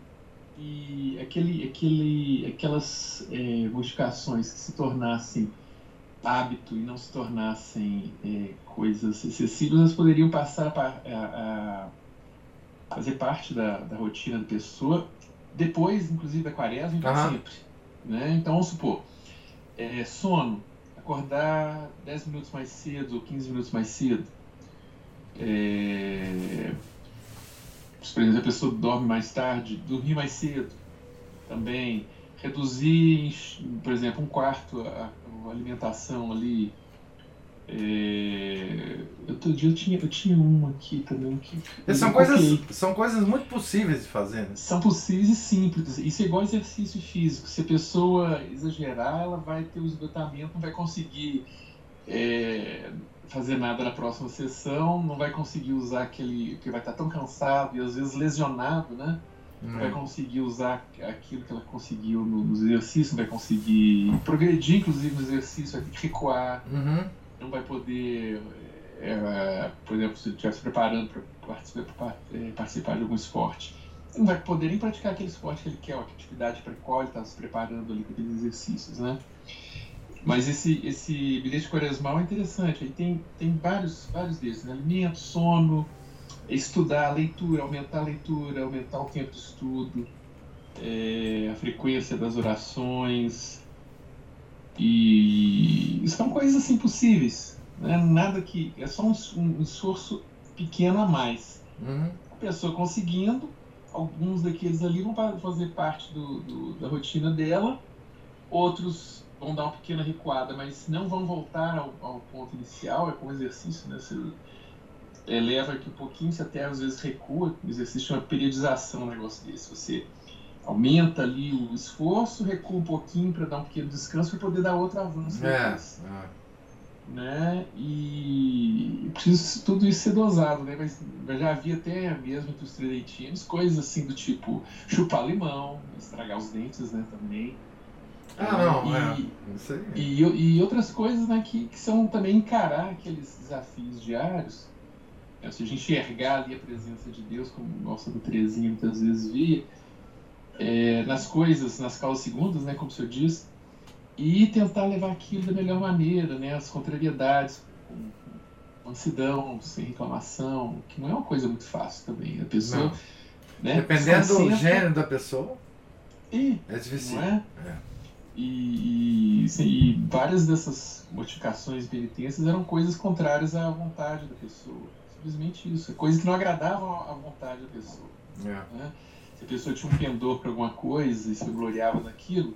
e aquele, aquele, aquelas é, modificações que se tornassem hábito e não se tornassem é, coisas excessivas, elas poderiam passar a, a, a fazer parte da, da, rotina da pessoa, depois, inclusive, da quaresma, e uhum. sempre. Né? Então, vamos supor, é, sono, acordar 10 minutos mais cedo ou 15 minutos mais cedo. É, por exemplo, a pessoa dorme mais tarde, dormir mais cedo também. Reduzir, por exemplo, um quarto a, a alimentação ali é, outro dia eu tinha, eu tinha uma aqui também que. São coisas, são coisas muito possíveis de fazer. Né? São possíveis e simples. Isso é igual exercício físico. Se a pessoa exagerar, ela vai ter o esgotamento, não vai conseguir é, fazer nada na próxima sessão, não vai conseguir usar aquele. porque vai estar tão cansado e às vezes lesionado, né? Não vai hum. conseguir usar aquilo que ela conseguiu nos exercícios, não vai conseguir progredir, inclusive, no exercício, vai ter que recuar. Uhum não vai poder, é, por exemplo, se estiver se preparando para participar, é, participar de algum esporte, não vai poder nem praticar aquele esporte que ele quer, ou a atividade para a qual ele está se preparando ali com aqueles exercícios, né? Mas esse, esse bilhete quaresmal é interessante, aí tem, tem vários, vários desses, né? alimento, sono, estudar, leitura, aumentar a leitura, aumentar o tempo de estudo, é, a frequência das orações, e são coisas assim possíveis. Né? Nada que. É só um, um esforço pequeno a mais. Uhum. A pessoa conseguindo, alguns daqueles ali vão fazer parte do, do, da rotina dela, outros vão dar uma pequena recuada, mas não vão voltar ao, ao ponto inicial, é como exercício, né? Você eleva aqui um pouquinho, você até às vezes recua, o exercício é uma periodização, um negócio desse. Você aumenta ali o esforço, recua um pouquinho para dar um pequeno descanso para poder dar outro avanço. É, é. Né? E precisa tudo isso ser dosado, né? Mas já havia até mesmo entre os tridentinos coisas assim do tipo chupar limão, estragar os dentes, né? Também. Ah, não, e, é. Isso aí. E, e outras coisas né, que, que são também encarar aqueles desafios diários. Né? Se a gente enxergar ali a presença de Deus, como nossa do Terezinha muitas vezes via, é, nas coisas, nas causas segundas, né, como o senhor diz, e tentar levar aquilo da melhor maneira, né, as contrariedades, com mansidão, sem reclamação, que não é uma coisa muito fácil também. A pessoa. Né, Dependendo do gênero da pessoa. E, é difícil. É? é. E, e, e, várias dessas modificações e penitências eram coisas contrárias à vontade da pessoa. Simplesmente isso. Coisas que não agradavam à vontade da pessoa. É. Né? Se a pessoa tinha um pendor para alguma coisa e se gloriava naquilo,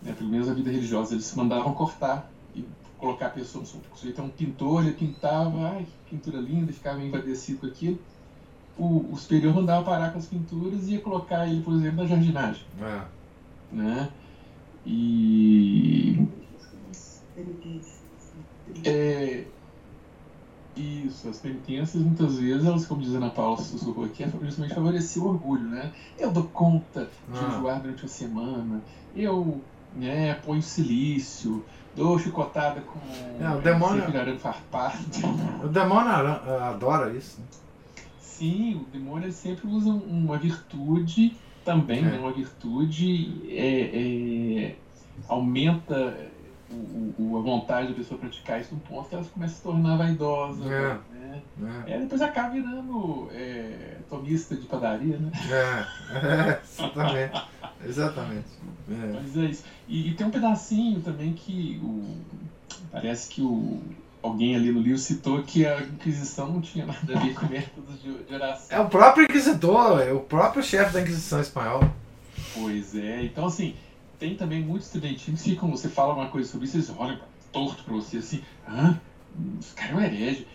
né, pelo menos a vida religiosa, eles se mandavam cortar e colocar a pessoa, se sujeito é um pintor, ele pintava, ai, que pintura linda, ficava envadecido com aquilo. O, o superior mandava parar com as pinturas e ia colocar ele, por exemplo, na jardinagem. É. Né? E. É, isso, as penitências muitas vezes, elas, como diz a Ana Paula sussurrou aqui, é justamente favorecer o orgulho, né? Eu dou conta de Ah. enjoar durante uma semana, eu né, ponho silício, dou chicotada com É, o demônio- farpado. O demônio adora isso. né? Sim, o demônio sempre usa uma virtude também, É. né? Uma virtude é, é, aumenta o, o- a vontade da pessoa praticar isso num ponto que ela começa a se tornar vaidosa, É. né? né? É, depois acaba virando é, tomista de padaria, né? É, é, exatamente. Exatamente. É. Mas é isso. E, e tem um pedacinho também que o, parece que o, alguém ali no livro citou que a Inquisição não tinha nada a ver com métodos de, de oração. É o próprio inquisitor, é o próprio chefe da Inquisição espanhola. Pois é, então assim, tem também muitos estudantinhos que ficam, você fala uma coisa sobre isso, eles olham torto pra você assim, hã? Esse cara é um herege.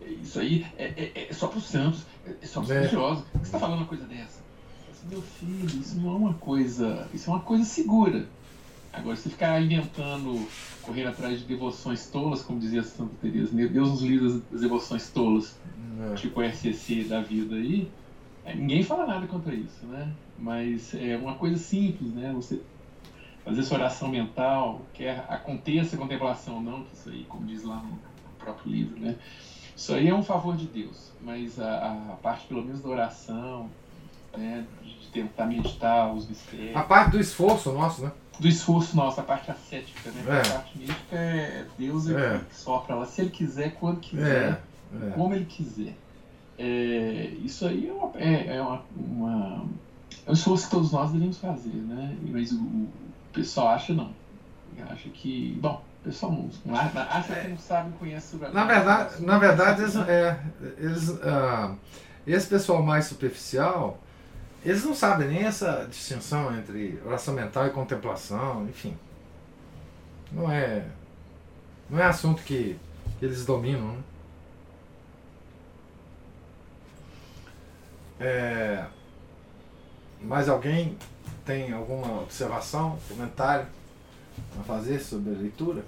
Isso aí é, é, é só pros santos, é só pros É. religiosos. Por que você tá falando uma coisa dessa? Disse, Meu filho, isso não é uma coisa. Isso é uma coisa segura. Agora, se você ficar inventando, correndo atrás de devoções tolas, como dizia Santa Teresa, meu Deus nos livra das devoções tolas, É. tipo o RCC da vida aí, é, ninguém fala nada contra isso, né? Mas é uma coisa simples, né? Você fazer sua oração mental, quer aconteça a contemplação ou não, que isso aí, como diz lá no próprio livro, né? Isso aí é um favor de Deus, mas a, a parte, pelo menos, da oração, né? De tentar meditar os mistérios, A parte do esforço nosso, né? do esforço nosso, a parte ascética, né? É. A parte mística é Deus é, É. que sopra lá, se Ele quiser, quando quiser É. é. como ele quiser. É, isso aí é, uma, é, é uma, uma- é um esforço que todos nós devemos fazer, né? Mas o, o pessoal acha não. Acha que. Bom, o pessoal não, acha, que não sabe, conhece o Na verdade, na verdade eles, é, eles, ah, esse pessoal mais superficial, eles não sabem nem essa distinção entre oração mental e contemplação, enfim. Não é, não é assunto que, que eles dominam. Né? É, mais alguém tem alguma observação, comentário a fazer sobre a leitura?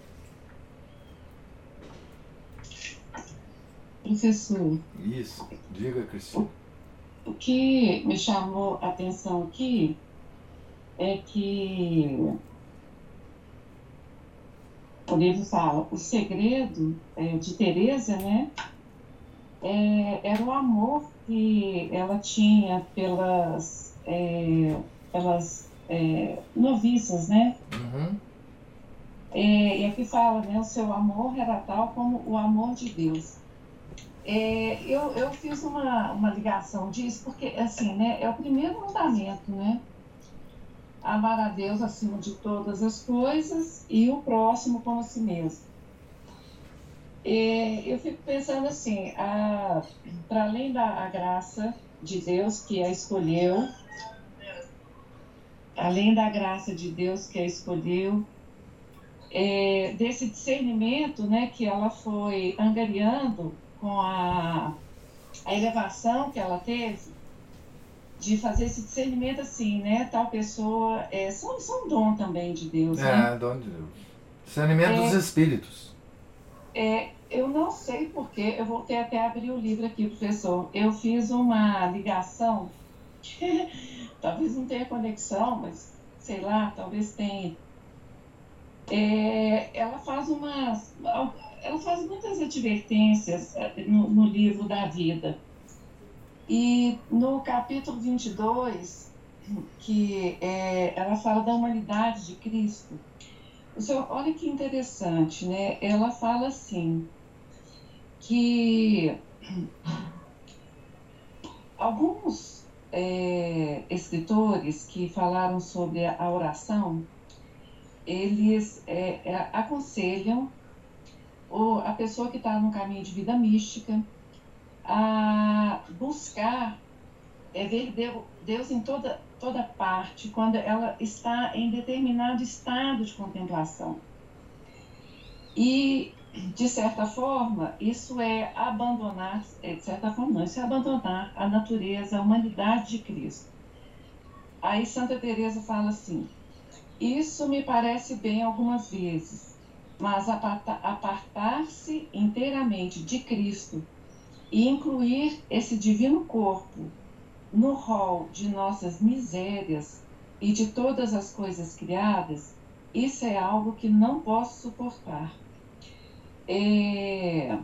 Professor, Isso, diga, Cristina. o que me chamou a atenção aqui é que o livro fala o segredo é, de Teresa, né? é, era o amor que ela tinha pelas, é, pelas é, noviças, né? Uhum. É, e aqui fala, né? O seu amor era tal como o amor de Deus. É, eu, eu fiz uma, uma ligação disso, porque, assim, né? É o primeiro mandamento, né? Amar a Deus acima de todas as coisas e o próximo como a si mesmo. É, eu fico pensando assim, para além da graça de Deus que a escolheu, além da graça de Deus que a escolheu, é, desse discernimento né, que ela foi angariando com a, a elevação que ela teve, de fazer esse discernimento assim, né? Tal pessoa, é, são, são dom também de Deus, né? É, dono de Deus. Discernimento É. dos espíritos. É, eu não sei porquê, eu voltei até a abrir o livro aqui, professor. Eu fiz uma ligação, talvez não tenha conexão, mas sei lá, talvez tenha. É, ela faz umas. Ela faz muitas advertências eh, no, no livro da vida. E no capítulo 22, que é, ela fala da humanidade de Cristo. Senhor, olha que interessante, né? Ela fala assim que alguns é, escritores que falaram sobre a oração, eles é, é, aconselham o, a pessoa que está no caminho de vida mística a buscar é ver Deus em toda, toda parte, quando ela está em determinado estado de contemplação. E, de certa forma, isso é abandonar, é, de certa forma, não, isso é abandonar a natureza, a humanidade de Cristo. Aí Santa Teresa fala assim: isso me parece bem algumas vezes, mas apartar-se inteiramente de Cristo e incluir esse divino corpo no rol de nossas misérias e de todas as coisas criadas, isso é algo que não posso suportar. É...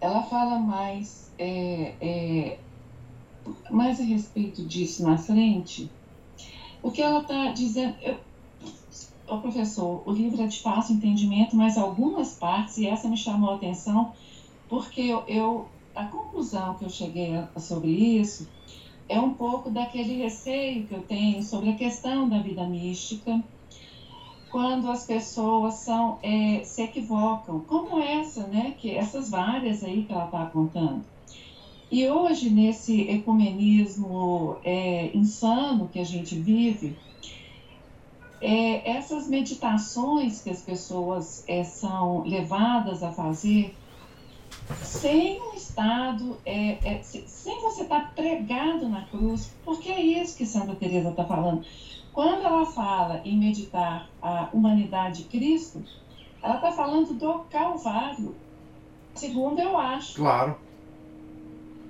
Ela fala mais, é, é, mais a respeito disso na frente. O que ela está dizendo. Eu, oh, professor, o livro é de fácil entendimento, mas algumas partes, e essa me chamou a atenção, porque eu, eu a conclusão que eu cheguei a, sobre isso é um pouco daquele receio que eu tenho sobre a questão da vida mística, quando as pessoas são, é, se equivocam, como essa, né, que essas várias aí que ela está contando. E hoje, nesse ecumenismo é, insano que a gente vive, é, essas meditações que as pessoas é, são levadas a fazer sem um estado, é, é, sem você estar tá pregado na cruz, porque é isso que Santa Teresa está falando. Quando ela fala em meditar a humanidade de Cristo, ela está falando do Calvário, segundo eu acho. Claro.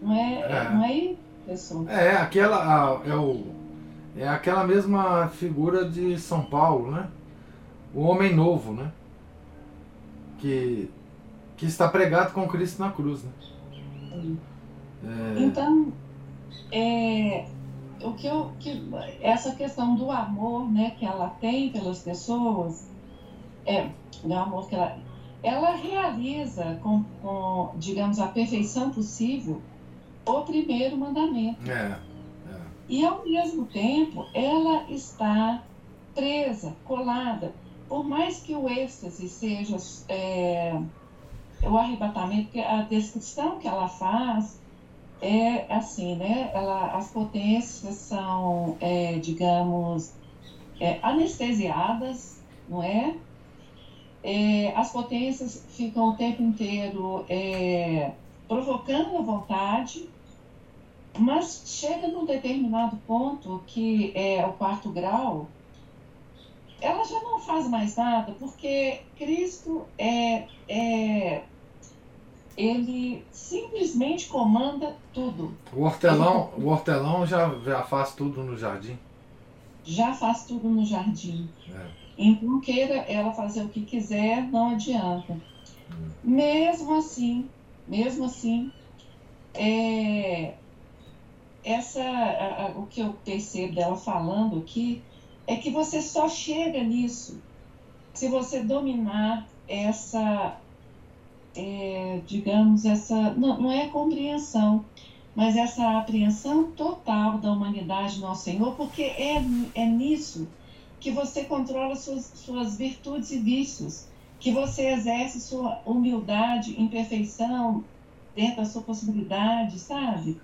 Não é, é. Não é isso? É, aquela, é, o, é aquela mesma figura de São Paulo, né? O homem novo, né? Que que está pregado com Cristo na cruz. Né? É... Então, é, o que eu, que, essa questão do amor né, que ela tem pelas pessoas, é, o amor que ela, ela realiza com, com, digamos, a perfeição possível o primeiro mandamento. É, é. E, ao mesmo tempo, ela está presa, colada, por mais que o êxtase seja é, o arrebatamento, a descrição que ela faz é assim, né? Ela, as potências são, é, digamos, é, anestesiadas, não é? é? As potências ficam o tempo inteiro é, provocando a vontade, mas chega num determinado ponto que é o quarto grau, ela já não faz mais nada, porque Cristo é, é ele simplesmente comanda tudo. O hortelão, o hortelão já, já faz tudo no jardim? Já faz tudo no jardim. É. Então, queira ela fazer o que quiser, não adianta. Hum. Mesmo assim, mesmo assim, é, essa, a, a, o que eu percebo dela falando aqui é que você só chega nisso se você dominar essa, é, digamos, essa, não, não é compreensão, mas essa apreensão total da humanidade nosso Senhor, porque é, é nisso que você controla suas, suas virtudes e vícios, que você exerce sua humildade, imperfeição dentro da sua possibilidade, sabe?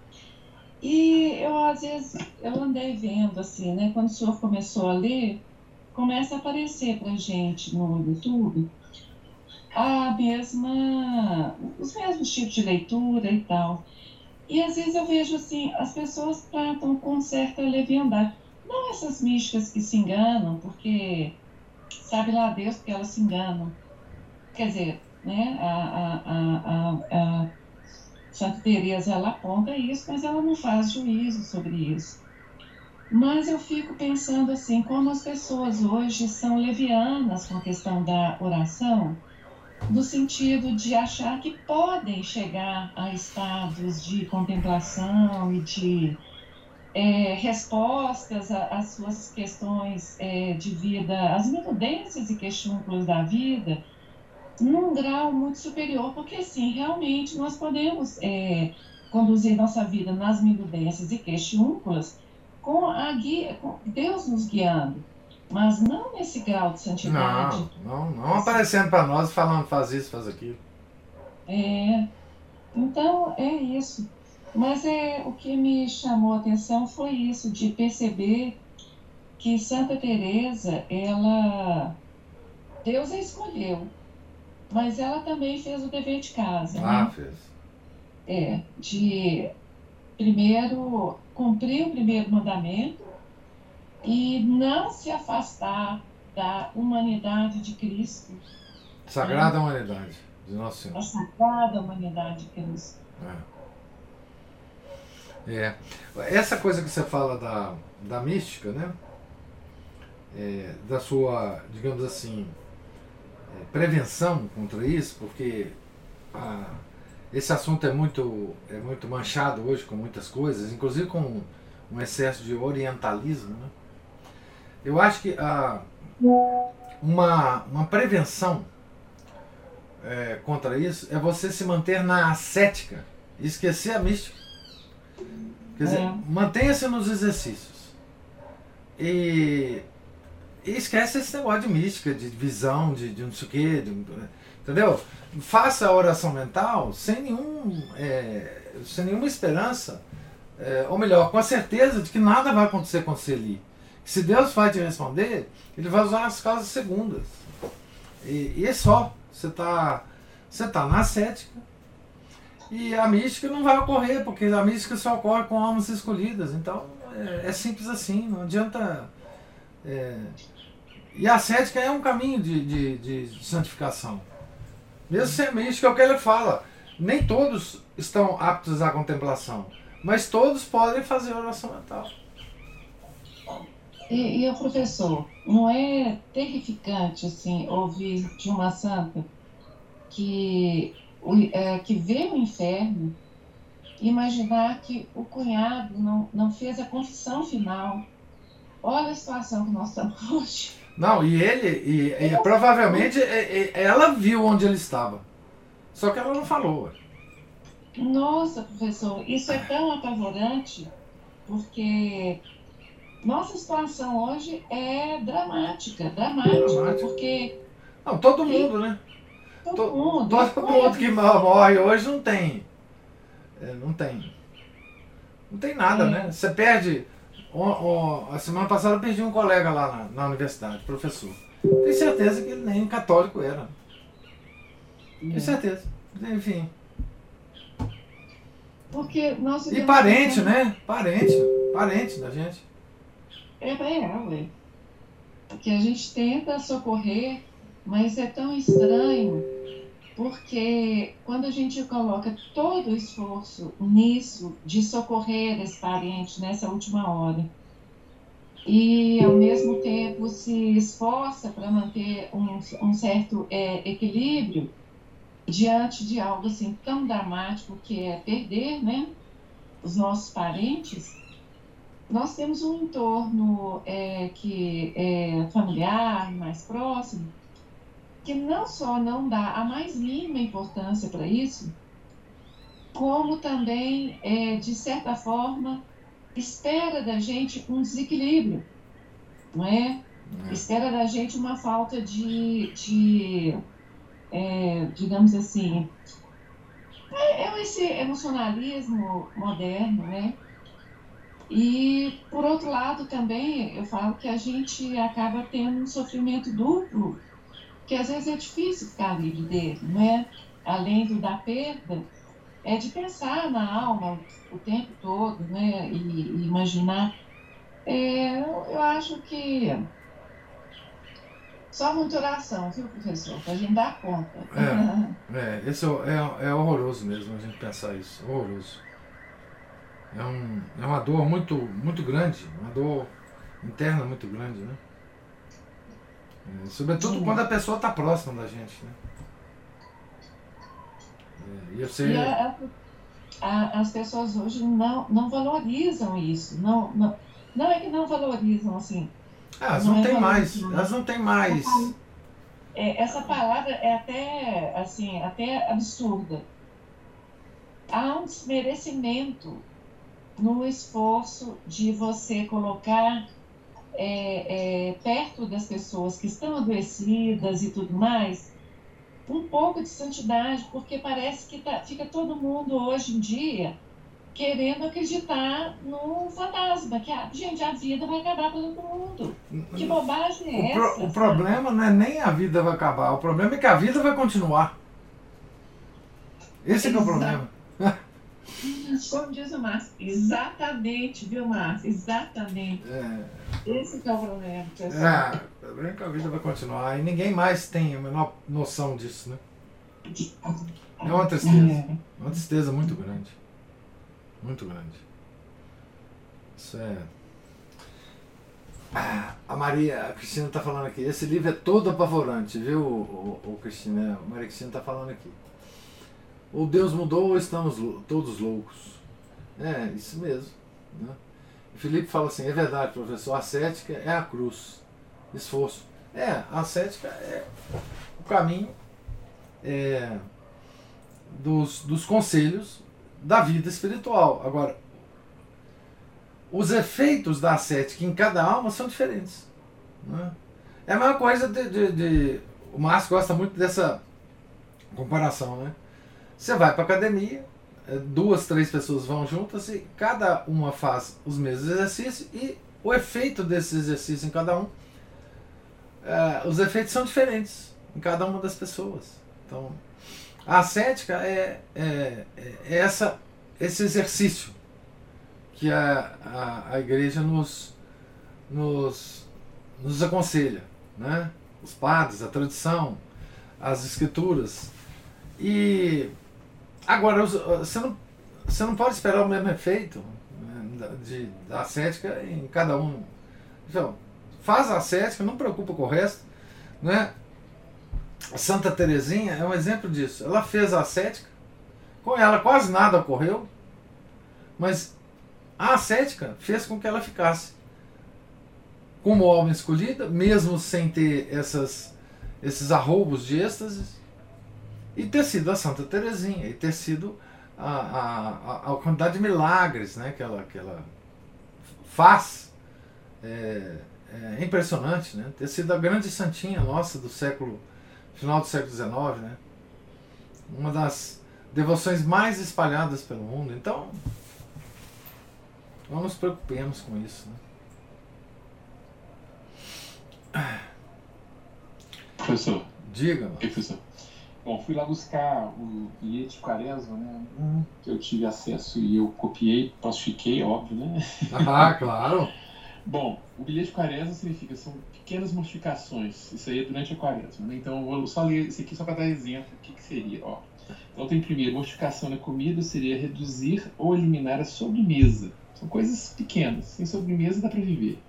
E eu, às vezes, eu andei vendo, assim, né? Quando o senhor começou a ler, começa a aparecer pra gente no YouTube a mesma, os mesmos tipos de leitura e tal. E às vezes eu vejo assim, as pessoas tratam com certa leviandade. Não essas místicas que se enganam, porque sabe lá Deus que elas se enganam. Quer dizer, né, a, a, a, a Santa Teresa ela aponta isso, mas ela não faz juízo sobre isso. Mas eu fico pensando assim, como as pessoas hoje são levianas com a questão da oração, no sentido de achar que podem chegar a estados de contemplação e de é, respostas às suas questões é, de vida, as minudências e questões da vida, num grau muito superior, porque sim, realmente nós podemos é, conduzir nossa vida nas minudências e questiúnculas com a guia, com Deus nos guiando, mas não nesse grau de santidade. Não, não, não aparecendo para nós falando faz isso, faz aquilo. É, então é isso. Mas é, o que me chamou a atenção foi isso, de perceber que Santa Teresa, ela Deus a escolheu, mas ela também fez o dever de casa. Ah, né? fez. É, de primeiro cumprir o primeiro mandamento e não se afastar da humanidade de Cristo, Sagrada humanidade de Nosso Senhor. sagrada humanidade de Cristo. É. É. Essa coisa que você fala da, da mística, né? É, da sua, digamos assim, é, prevenção contra isso, porque ah, esse assunto é muito, é muito manchado hoje com muitas coisas, inclusive com um excesso de orientalismo. Né? Eu acho que ah, uma, uma prevenção é, contra isso é você se manter na ascética e esquecer a mística. Quer dizer, É. mantenha-se nos exercícios. E, e esquece esse negócio de mística, de visão, de, de não sei o quê. de- entendeu? Faça a oração mental sem, nenhum, é, sem nenhuma esperança, é, ou melhor, com a certeza de que nada vai acontecer com você ali. Se Deus vai te responder, Ele vai usar as causas segundas. E, e é só. Você está você tá na ascética. E a mística não vai ocorrer, porque a mística só ocorre com almas escolhidas. Então é, é simples assim, não adianta. é, E a ascética é um caminho de, de, de santificação. Mesmo sem mística, é o que ele fala. Nem todos estão aptos à contemplação, mas todos podem fazer oração mental. E, e o professor, não é terrificante assim ouvir de uma santa que, é, que vê o inferno, imaginar que o cunhado não, não fez a confissão final? Olha a situação que nós estamos hoje. Não, e ele, e, e provavelmente ela viu onde ele estava. Só que ela não falou. Nossa, professor, isso é tão apavorante, porque nossa situação hoje é dramática, dramática, Dramática. porque Não, todo mundo, né? todo To- mundo, Todo mundo que morre hoje não tem. é, não tem. Não tem nada, É. né? Você perde. o- a semana passada eu perdi um colega lá na, na universidade, professor. Tenho certeza que ele nem católico era. Tenho certeza. Enfim. porque nós E vivemos parente, né? Parente. Parente da gente. É real, ué. Porque a gente tenta socorrer, mas é tão estranho, porque quando a gente coloca todo o esforço nisso, de socorrer esse parente nessa última hora, e ao mesmo tempo se esforça para manter um, um certo é, equilíbrio diante de algo assim tão dramático que é perder, né, os nossos parentes, nós temos um entorno é, que é familiar, mais próximo, que não só não dá a mais mínima importância para isso, como também, é, de certa forma, espera da gente um desequilíbrio, não é? Espera da gente uma falta de, de é, digamos assim, é, é esse emocionalismo moderno, né? E, por outro lado, também eu falo que a gente acaba tendo um sofrimento duplo, que às vezes é difícil ficar livre dele, não é? Além do da perda, é de pensar na alma o tempo todo, né? E, e imaginar. É, eu acho que só muita oração, viu, professor? Para a gente dar conta. É, esse é, é, é horroroso mesmo a gente pensar isso. Horroroso. É, um, é uma dor muito, muito grande, uma dor interna muito grande, né? É, sobretudo Sim. quando a pessoa está próxima da gente, né? É, e eu sei. E a- a- as pessoas hoje não, não valorizam isso. Não, não, não é que não valorizam, assim. Ah, elas não não é têm mais. valorizado. Elas não têm mais. É, essa palavra é até, assim, até absurda. Há um desmerecimento no esforço de você colocar é, é, perto das pessoas que estão adoecidas e tudo mais, um pouco de santidade, porque parece que tá- fica todo mundo hoje em dia querendo acreditar no fantasma, que a, gente, a vida vai acabar para todo mundo. Que bobagem é o essa? o problema não é nem a vida vai acabar, o problema é que a vida vai continuar. Esse é, que é o problema. Como diz o Márcio, exatamente, viu, Márcio? Exatamente. É, Esse é o problema. é, o problema é que a vida vai continuar e ninguém mais tem a menor noção disso, né? É uma tristeza. É. Uma tristeza muito grande. Muito grande. Isso é. Ah, a Maria, a Cristina está falando aqui. Esse livro é todo apavorante, viu, o, o, o Cristina? A Maria Cristina está falando aqui. Ou Deus mudou ou estamos todos loucos. É, isso mesmo. Né? Felipe fala assim: é verdade, professor, a cética é a cruz. Esforço. É, a cética é o caminho é, dos, dos conselhos da vida espiritual. Agora, os efeitos da ascética em cada alma são diferentes. né? É a mesma coisa de, de- de- O Márcio gosta muito dessa comparação, né? Você vai para academia, é, duas, três pessoas vão juntas e cada uma faz os mesmos exercícios e o efeito desse exercício em cada um, é, os efeitos são diferentes em cada uma das pessoas. Então, a ascética é, é, é essa, esse exercício que a, a, a igreja nos, nos, nos aconselha. Né? Os padres, a tradição, as escrituras. E agora, os- você não, você não pode esperar o mesmo efeito né, de, da ascética em cada um. Então, faz a ascética, não preocupa com o resto. Né? Santa Teresinha é um exemplo disso. Ela fez a ascética, com ela quase nada ocorreu, mas a ascética fez com que ela ficasse como alma escolhida, mesmo sem ter essas, esses arroubos de êxtases, e ter sido a Santa Teresinha, e ter sido a, a, a, a quantidade de milagres né, que, ela, que ela faz. É, é impressionante, né? Ter sido a grande santinha nossa do século final do século XIX, né? Uma das devoções mais espalhadas pelo mundo. Então, não nos preocupemos com isso. Né? Professor, Diga, mano. professor? Bom, fui lá buscar o bilhete quaresma, né? Que eu tive acesso e eu copiei, plastifiquei, óbvio, né? Ah, claro. Bom, o bilhete quaresma significa, são pequenas mortificações. Isso aí é durante a quaresma, né? Então eu vou só ler isso aqui só para dar exemplo do que, que seria, ó. Então tem primeiro, mortificação na comida seria reduzir ou eliminar a sobremesa. São coisas pequenas, sem sobremesa dá para viver.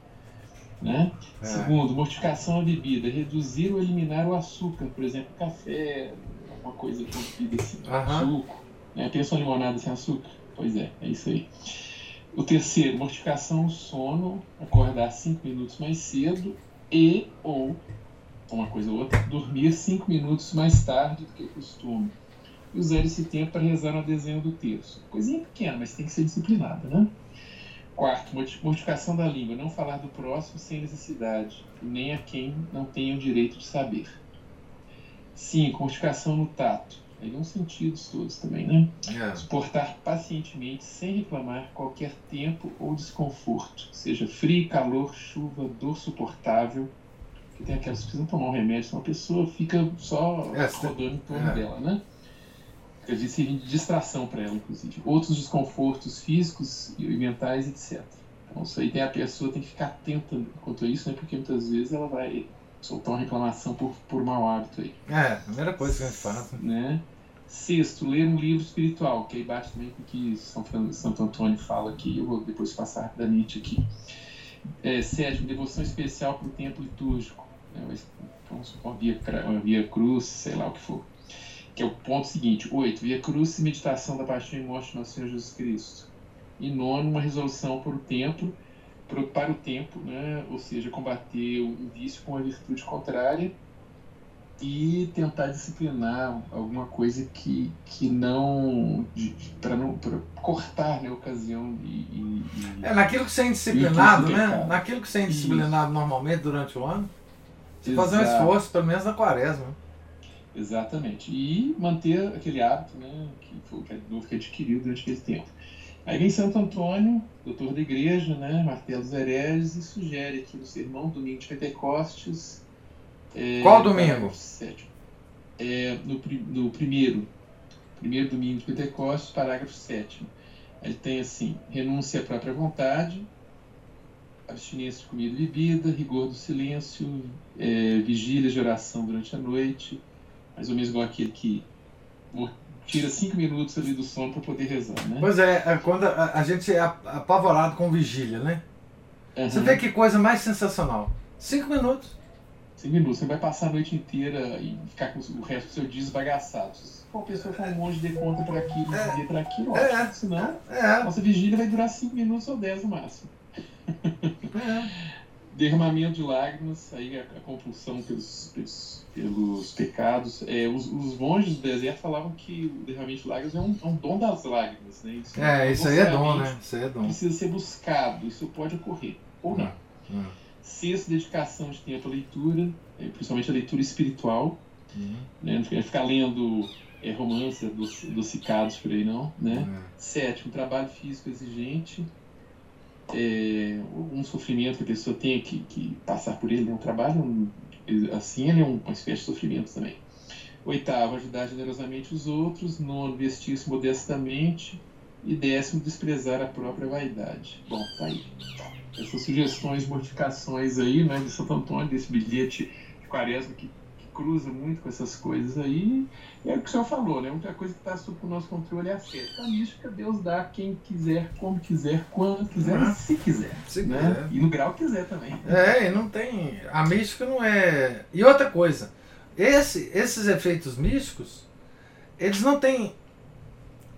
Né? É. Segundo, mortificação à bebida, reduzir ou eliminar o açúcar, por exemplo, café, alguma coisa com bebida assim, Aham. suco. Né? Pensa uma limonada sem açúcar? Pois é, é isso aí. O terceiro, mortificação ao sono, acordar cinco minutos mais cedo e ou, uma coisa ou outra, dormir cinco minutos mais tarde do que costume. E usar esse tempo para rezar na dezena do terço. Coisinha pequena, mas tem que ser disciplinada, né? Quarto, morti- mortificação da língua, não falar do próximo sem necessidade, nem a quem não tenha o direito de saber. Cinco, mortificação no tato. Aí dão sentidos todos também, né? É. Suportar pacientemente, sem reclamar, qualquer tempo ou desconforto, seja frio, calor, chuva, dor suportável. Que tem aquelas que precisam tomar um remédio, senão a pessoa fica só É, rodando em torno é. dela, né? Dizer, servir de distração para ela, inclusive. Outros desconfortos físicos e mentais, etc. Então, isso aí tem a pessoa tem que ficar atenta quanto a isso, né? Porque muitas vezes ela vai soltar uma reclamação por, por mau hábito aí É, a primeira coisa que a gente faz. né? né? Sexto, ler um livro espiritual, que aí bate também com o que São Santo Antônio fala aqui, eu vou depois passar rapidamente aqui. É, sétimo, devoção especial para o tempo litúrgico, né? Vamos supor, via, via cruz, sei lá o que for. Que é o ponto seguinte. Oito, via cruz e meditação da paixão e morte de nosso Senhor Jesus Cristo. E nono, uma resolução por o tempo, para o tempo, né? ou seja, combater o vício com a virtude contrária e tentar disciplinar alguma coisa que, que não para não pra cortar né, a ocasião e, e- e- É, naquilo que você é indisciplinado, Isso, né? Naquilo que você é indisciplinado normalmente durante o ano, você fazer um esforço, pelo menos na quaresma. Exatamente. E manter aquele hábito, né, que foi que é que adquiriu durante aquele tempo. Aí vem Santo Antônio, doutor da igreja, né, martelo dos hereges, e sugere aqui no sermão, domingo de Pentecostes. É, Qual domingo? Sétimo. É, no, no primeiro, primeiro domingo de Pentecostes, parágrafo sétimo. Ele tem assim: renúncia à própria vontade, abstinência de comida e bebida, rigor do silêncio, é, vigília de oração durante a noite, mais ou menos igual aquele que tira cinco minutos ali do sono para poder rezar, né? Pois é, é quando a, a, gente é apavorado com vigília, né? Uhum. Você vê que coisa mais sensacional. Cinco minutos. Cinco minutos. Você vai passar a noite inteira e ficar com o resto do seu dia esbagaçado. Se for uma pessoa com um monte de conta para aquilo, é. para aquilo, é. ótimo. Senão, é. nossa vigília vai durar cinco minutos ou dez no máximo. É. Derramamento de lágrimas, aí a, a compulsão pelos, pelos, pelos pecados. É, os, os monges do deserto falavam que o derramamento de lágrimas é um, é um dom das lágrimas. Né? Isso é, isso aí é dom, né? Isso aí é dom. Precisa ser buscado, isso pode ocorrer, ou não. não. Sexto, dedicação de tempo à leitura, é, principalmente a leitura espiritual. Uhum. Né? Não ficar lendo é, romance dos, dos cicados por aí, não. Né? Sétimo, trabalho físico exigente é, um sofrimento que a pessoa tem que, que passar por ele, né? um trabalho assim, ele é uma espécie de sofrimento também. Oitavo, ajudar generosamente os outros. Nono, vestir-se modestamente. E décimo, desprezar a própria vaidade. Bom, tá aí. Essas sugestões, mortificações aí, né, de Santo Antônio, desse bilhete de quaresma que cruza muito com essas coisas aí. E é o que o senhor falou, né? A única coisa que está sob o nosso controle é a fé. A mística, Deus dá quem quiser, como quiser, quando quiser, uhum. se quiser. Se né? quiser. E no grau quiser também. É, e não tem. A mística não é. E outra coisa, esse, esses efeitos místicos, eles não têm.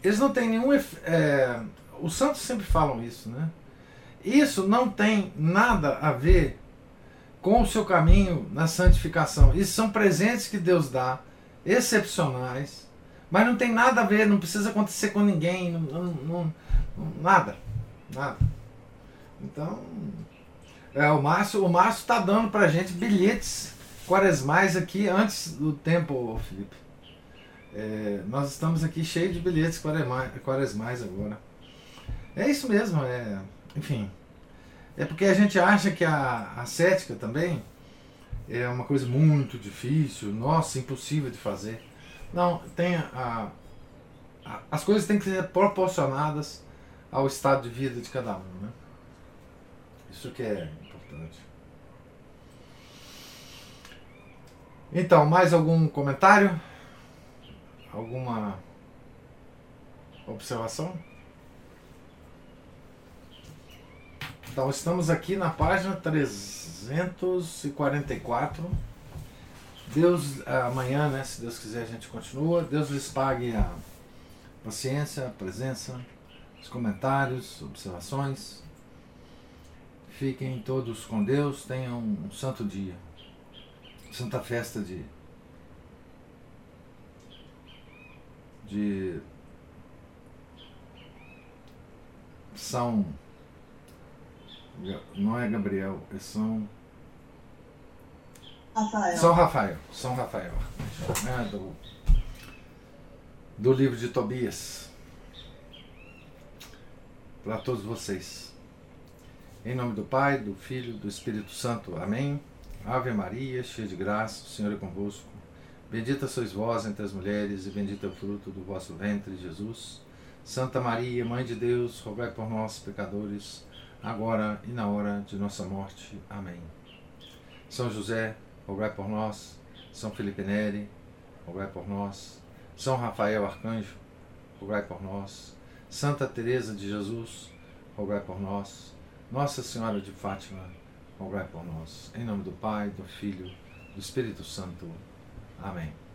Eles não têm nenhum. É, os santos sempre falam isso, né? Isso não tem nada a ver com o seu caminho na santificação. Isso são presentes que Deus dá, excepcionais, mas não tem nada a ver, não precisa acontecer com ninguém, não, não, não, nada, nada. Então, é, o Márcio o Márcio está dando para gente bilhetes quaresmais aqui antes do tempo, Felipe. É, nós estamos aqui cheios de bilhetes quaresmais agora. É isso mesmo, é, enfim. É porque a gente acha que a, a cética também é uma coisa muito difícil, nossa, impossível de fazer. Não, tem a, a, as coisas têm que ser proporcionadas ao estado de vida de cada um. Né? Isso que é importante. Então, mais algum comentário? Alguma observação? Então, estamos aqui na página 344. Deus, amanhã, né, se Deus quiser, a gente continua. Deus lhes pague a paciência, a presença, os comentários, observações. Fiquem todos com Deus, tenham um santo dia, santa festa de, de São não é Gabriel, é São. Rafael. São Rafael. São Rafael. É, do, do livro de Tobias. Para todos vocês. Em nome do Pai, do Filho do Espírito Santo. Amém. Ave Maria, cheia de graça, o Senhor é convosco. Bendita sois vós entre as mulheres, e bendito é o fruto do vosso ventre, Jesus. Santa Maria, Mãe de Deus, rogai por nós, pecadores agora e na hora de nossa morte. Amém. São José, rogai por nós. São Felipe Neri, rogai por nós. São Rafael Arcanjo, rogai por nós. Santa Teresa de Jesus, rogai por nós. Nossa Senhora de Fátima, rogai por nós. Em nome do Pai, do Filho, do Espírito Santo. Amém.